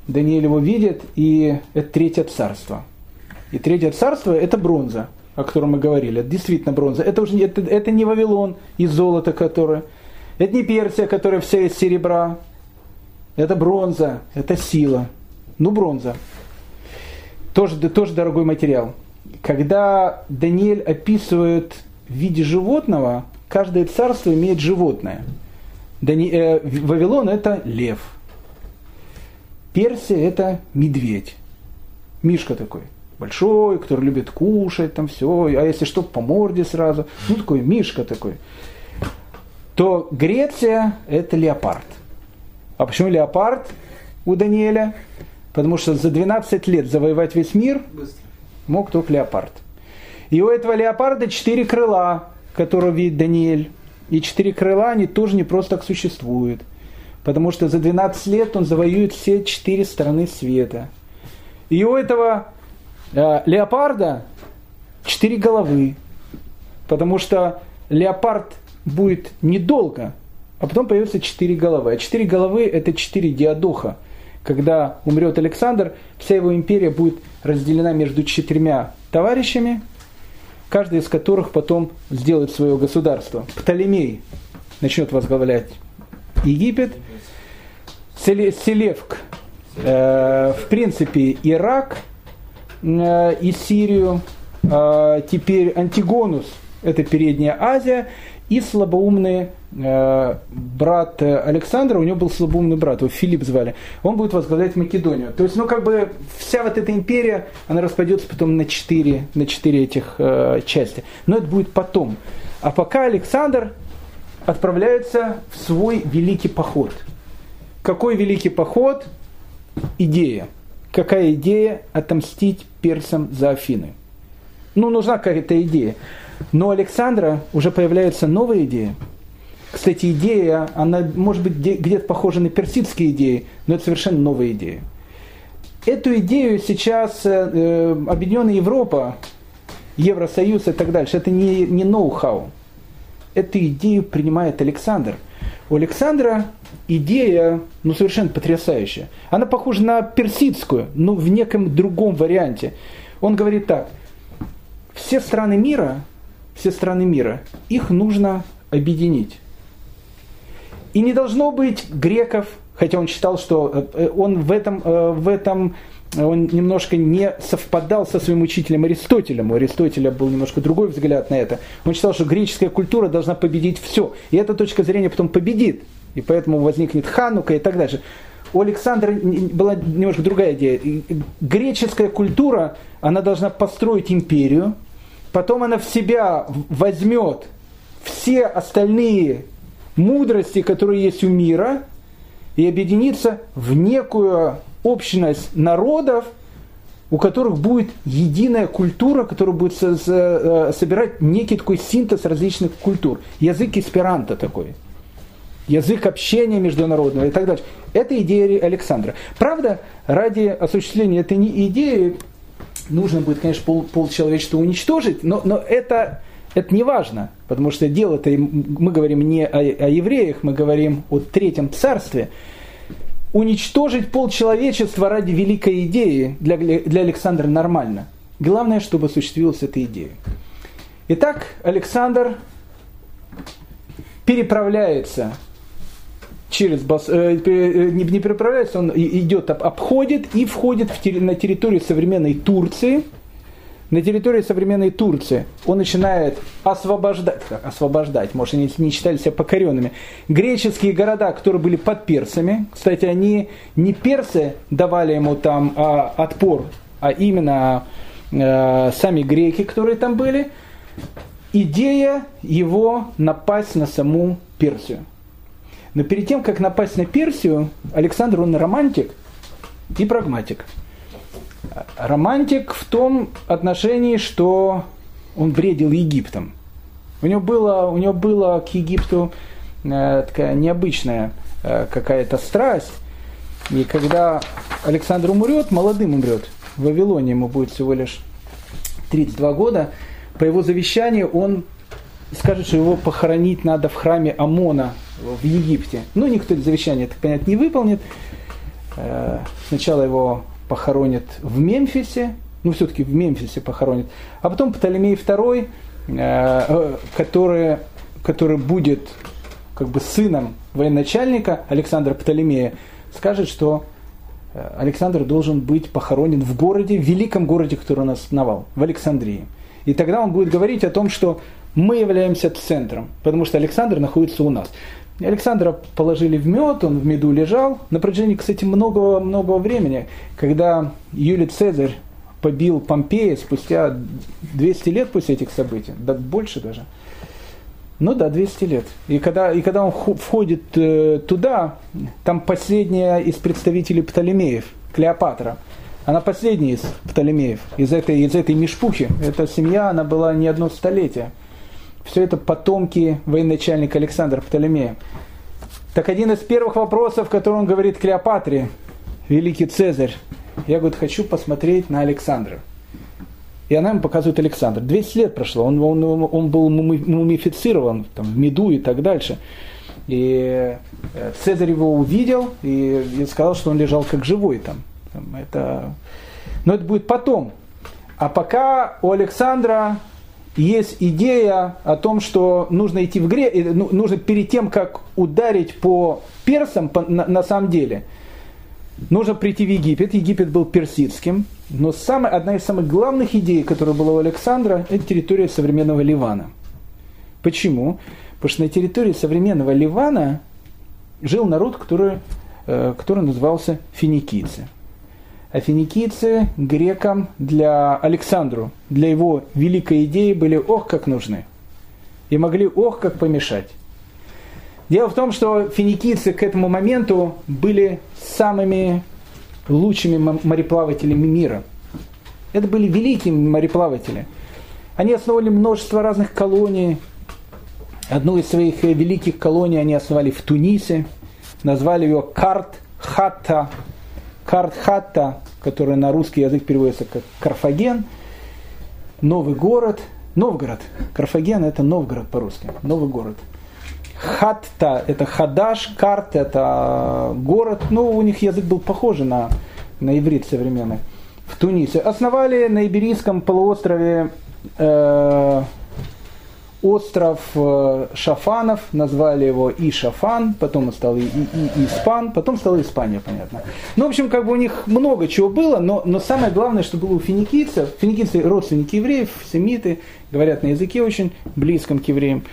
Даниэль его видит, и это третье царство. И третье царство – это бронза, о котором мы говорили. Это действительно бронза. Это уже это, это не Вавилон из золота, которое. Это не Персия, которая вся из серебра. Это бронза, это сила. Ну, бронза. Тоже, тоже дорогой материал когда Даниэль описывает в виде животного, каждое царство имеет животное. Дани... Э, Вавилон это лев. Персия это медведь. Мишка такой большой, который любит кушать, там все, а если что, по морде сразу. Ну, такой Мишка такой. То Греция – это леопард. А почему леопард у Даниэля? Потому что за 12 лет завоевать весь мир Быстро мог только леопард. И у этого леопарда четыре крыла, которые видит Даниэль. И четыре крыла, они тоже не просто так существуют. Потому что за 12 лет он завоюет все четыре стороны света. И у этого э, леопарда четыре головы. Потому что леопард будет недолго, а потом появятся четыре головы. А четыре головы это четыре диадоха – когда умрет Александр, вся его империя будет разделена между четырьмя товарищами, каждый из которых потом сделает свое государство. Птолемей начнет возглавлять Египет, Селевк, э, в принципе, Ирак э, и Сирию, э, теперь Антигонус, это Передняя Азия, и слабоумный э, брат Александра, у него был слабоумный брат, его Филипп звали, он будет возглавлять Македонию. То есть, ну, как бы вся вот эта империя, она распадется потом на четыре, на четыре этих э, части. Но это будет потом. А пока Александр отправляется в свой великий поход. Какой великий поход? Идея. Какая идея? Отомстить персам за Афины. Ну, нужна какая-то идея. Но у Александра уже появляется новая идея. Кстати, идея, она может быть где-то похожа на персидские идеи, но это совершенно новая идея. Эту идею сейчас э, Объединенная Европа, Евросоюз и так дальше, это не, не ноу-хау. Эту идею принимает Александр. У Александра идея ну, совершенно потрясающая. Она похожа на персидскую, но в неком другом варианте. Он говорит так, все страны мира, все страны мира, их нужно объединить. И не должно быть греков, хотя он считал, что э, он в этом, э, в этом он немножко не совпадал со своим учителем Аристотелем. У Аристотеля был немножко другой взгляд на это. Он считал, что греческая культура должна победить все. И эта точка зрения потом победит. И поэтому возникнет Ханука и так дальше. У Александра была немножко другая идея. Греческая культура, она должна построить империю, потом она в себя возьмет все остальные мудрости, которые есть у мира, и объединиться в некую общность народов, у которых будет единая культура, которая будет э, собирать некий такой синтез различных культур. Язык эсперанто такой. Язык общения международного и так далее. Это идея Александра. Правда, ради осуществления этой идеи нужно будет, конечно, пол, пол человечества уничтожить, но, но это это не важно, потому что дело-то, мы говорим не о, о евреях, мы говорим о третьем царстве. Уничтожить пол человечества ради великой идеи для, для Александра нормально. Главное, чтобы осуществилась эта идея. Итак, Александр переправляется через Бас... э, э не переправляется, он идет, обходит и входит в, на территорию современной Турции – на территории современной Турции он начинает освобождать, освобождать, может, они не считали себя покоренными, греческие города, которые были под персами. Кстати, они не персы давали ему там а, отпор, а именно а, сами греки, которые там были. Идея его напасть на саму Персию. Но перед тем, как напасть на Персию, Александр, он романтик и прагматик – романтик в том отношении, что он бредил Египтом. У него было, у него было к Египту э, такая необычная э, какая-то страсть. И когда Александр умрет, молодым умрет, в Вавилоне ему будет всего лишь 32 года, по его завещанию он скажет, что его похоронить надо в храме Амона в Египте. Но никто это завещание, так понятно, не выполнит. Э, сначала его похоронят в Мемфисе, ну все-таки в Мемфисе похоронят, а потом Птолемей II, э, э, который, который будет как бы сыном военачальника Александра Птолемея, скажет, что э, Александр должен быть похоронен в городе, в великом городе, который он основал, в Александрии. И тогда он будет говорить о том, что мы являемся центром, потому что Александр находится у нас. Александра положили в мед, он в меду лежал. На протяжении, кстати, много-много времени, когда Юлий Цезарь побил Помпея спустя 200 лет после этих событий, да больше даже. Ну да, 200 лет. И когда, и когда он входит э, туда, там последняя из представителей Птолемеев, Клеопатра. Она последняя из Птолемеев, из этой, из этой мешпухи. Эта семья, она была не одно столетие. Все это потомки военачальника Александра Птолемея. Так один из первых вопросов, который он говорит Клеопатре, великий Цезарь, я, говорит, хочу посмотреть на Александра. И она ему показывает Александра. 200 лет прошло, он, он, он был мумифицирован там, в меду и так дальше. И э, Цезарь его увидел и, и сказал, что он лежал как живой там. Это... Но это будет потом. А пока у Александра есть идея о том, что нужно идти в гре, ну, нужно перед тем, как ударить по персам, по, на, на самом деле, нужно прийти в Египет. Египет был персидским, но самая, одна из самых главных идей, которая была у Александра, это территория современного Ливана. Почему? Потому что на территории современного Ливана жил народ, который, э, который назывался финикийцы а финикийцы грекам для Александру, для его великой идеи были ох как нужны. И могли ох как помешать. Дело в том, что финикийцы к этому моменту были самыми лучшими мореплавателями мира. Это были великие мореплаватели. Они основали множество разных колоний. Одну из своих великих колоний они основали в Тунисе. Назвали ее Карт Хатта. Карт Хатта, который на русский язык переводится как Карфаген. Новый город. Новгород. Карфаген это Новгород по-русски. Новый город. Хатта – это Хадаш, Карт – это город. Ну, у них язык был похожий на, на иврит современный. В Тунисе. Основали на Иберийском полуострове э, остров э, Шафанов, назвали его и Шафан, потом стал и, и, и Испан, потом стала Испания, понятно. Ну, в общем, как бы у них много чего было, но, но самое главное, что было у финикийцев, финикийцы родственники евреев, семиты, говорят на языке очень близком к евреям.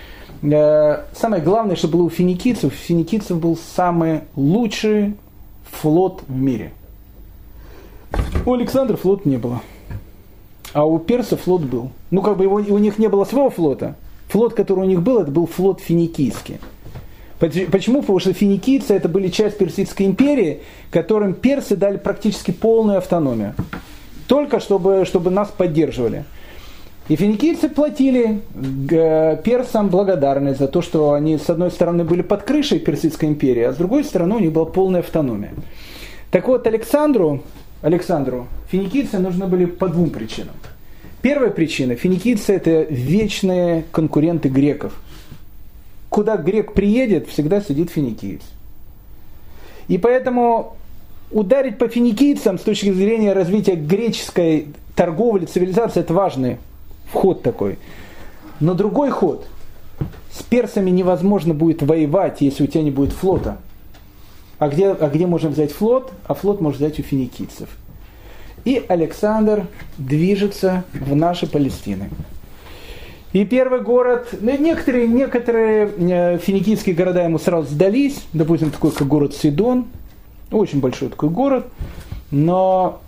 Э, самое главное, что было у финикийцев, у финикийцев был самый лучший флот в мире. У Александра флот не было. А у персов флот был. Ну, как бы его, у них не было своего флота. Флот, который у них был, это был флот финикийский. Почему? Потому что финикийцы это были часть Персидской империи, которым персы дали практически полную автономию. Только чтобы, чтобы нас поддерживали. И финикийцы платили э, персам благодарность за то, что они с одной стороны были под крышей Персидской империи, а с другой стороны у них была полная автономия. Так вот, Александру, Александру финикийцы нужны были по двум причинам. Первая причина, финикийцы это вечные конкуренты греков. Куда грек приедет, всегда сидит финикиец. И поэтому ударить по финикийцам с точки зрения развития греческой торговли, цивилизации, это важный Вход такой. Но другой ход. С персами невозможно будет воевать, если у тебя не будет флота. А где, а где можно взять флот? А флот можно взять у финикийцев. И Александр движется в наши Палестины. И первый город, ну, некоторые, некоторые э, финикийские города ему сразу сдались, допустим, такой как город Сидон, очень большой такой город, но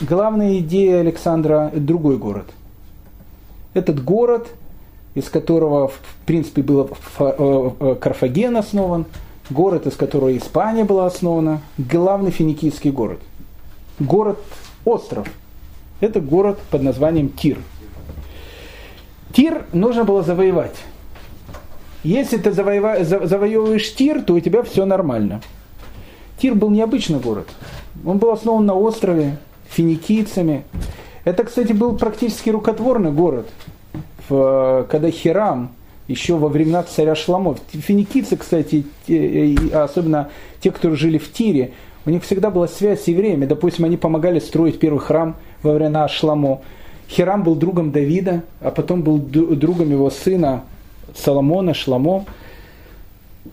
главная идея Александра – это другой город – этот город, из которого, в принципе, был э, э, Карфаген основан, город, из которого Испания была основана, главный финикийский город. Город-остров. Это город под названием Тир. Тир нужно было завоевать. Если ты завоева... завоевываешь Тир, то у тебя все нормально. Тир был необычный город. Он был основан на острове, финикийцами. Это, кстати, был практически рукотворный город. Когда Хирам, еще во времена царя Шламов, финикийцы, кстати, особенно те, кто жили в Тире, у них всегда была связь с евреями. Допустим, они помогали строить первый храм во времена Шламо. Хирам был другом Давида, а потом был другом его сына Соломона, Шламо.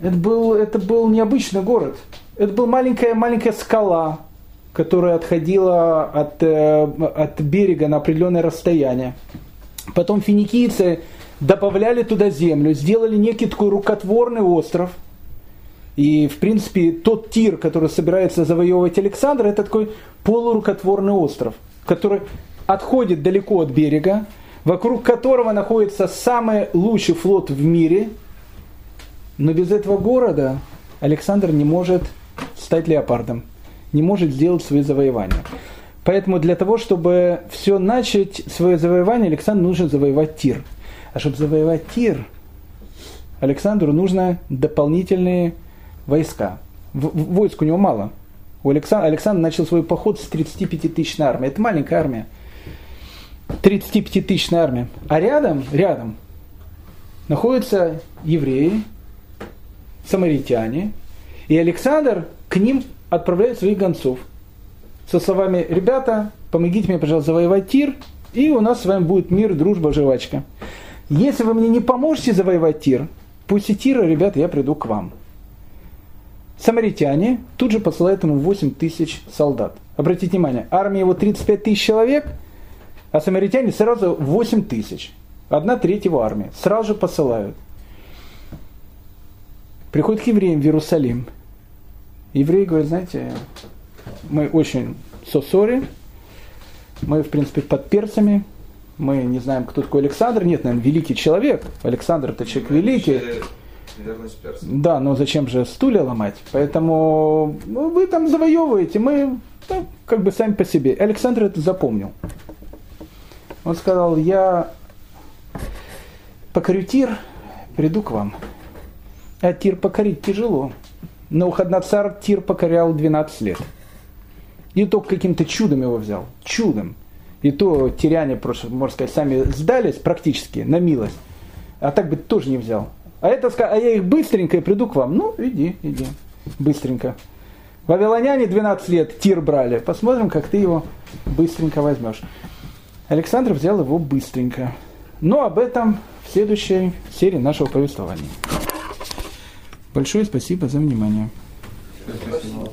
Это был, это был необычный город. Это была маленькая, маленькая скала, которая отходила от, э, от берега на определенное расстояние. Потом финикийцы добавляли туда землю, сделали некий такой рукотворный остров. И, в принципе, тот тир, который собирается завоевывать Александр, это такой полурукотворный остров, который отходит далеко от берега, вокруг которого находится самый лучший флот в мире. Но без этого города Александр не может стать леопардом не может сделать свои завоевания. Поэтому для того, чтобы все начать свое завоевание, Александру нужно завоевать Тир. А чтобы завоевать Тир, Александру нужно дополнительные войска. Войск у него мало. У Александра, Александр начал свой поход с 35 тысячной армии. Это маленькая армия. 35 тысячная армия. А рядом, рядом находятся евреи, самаритяне. И Александр к ним отправляет своих гонцов со словами «Ребята, помогите мне, пожалуйста, завоевать Тир, и у нас с вами будет мир, дружба, жвачка. Если вы мне не поможете завоевать Тир, пусть и Тира, ребята, я приду к вам». Самаритяне тут же посылают ему 8 тысяч солдат. Обратите внимание, армия его 35 тысяч человек, а самаритяне сразу 8 тысяч. Одна треть его армии. Сразу же посылают. Приходит к евреям в Иерусалим евреи говорят, знаете, мы очень сосори, мы, в принципе, под перцами, мы не знаем, кто такой Александр. Нет, наверное, великий человек. Александр это человек великий. Верность персов. Да, но зачем же стулья ломать? Поэтому ну, вы там завоевываете, мы ну, как бы сами по себе. Александр это запомнил. Он сказал, я покорю Тир, приду к вам. А Тир покорить тяжело. Но Уходнацар Тир покорял 12 лет. И только каким-то чудом его взял. Чудом. И то тиряне, можно сказать, сами сдались практически на милость. А так бы тоже не взял. А это а я их быстренько и приду к вам. Ну, иди, иди. Быстренько. Вавилоняне 12 лет тир брали. Посмотрим, как ты его быстренько возьмешь. Александр взял его быстренько. Но об этом в следующей серии нашего повествования. Большое спасибо за внимание. Спасибо.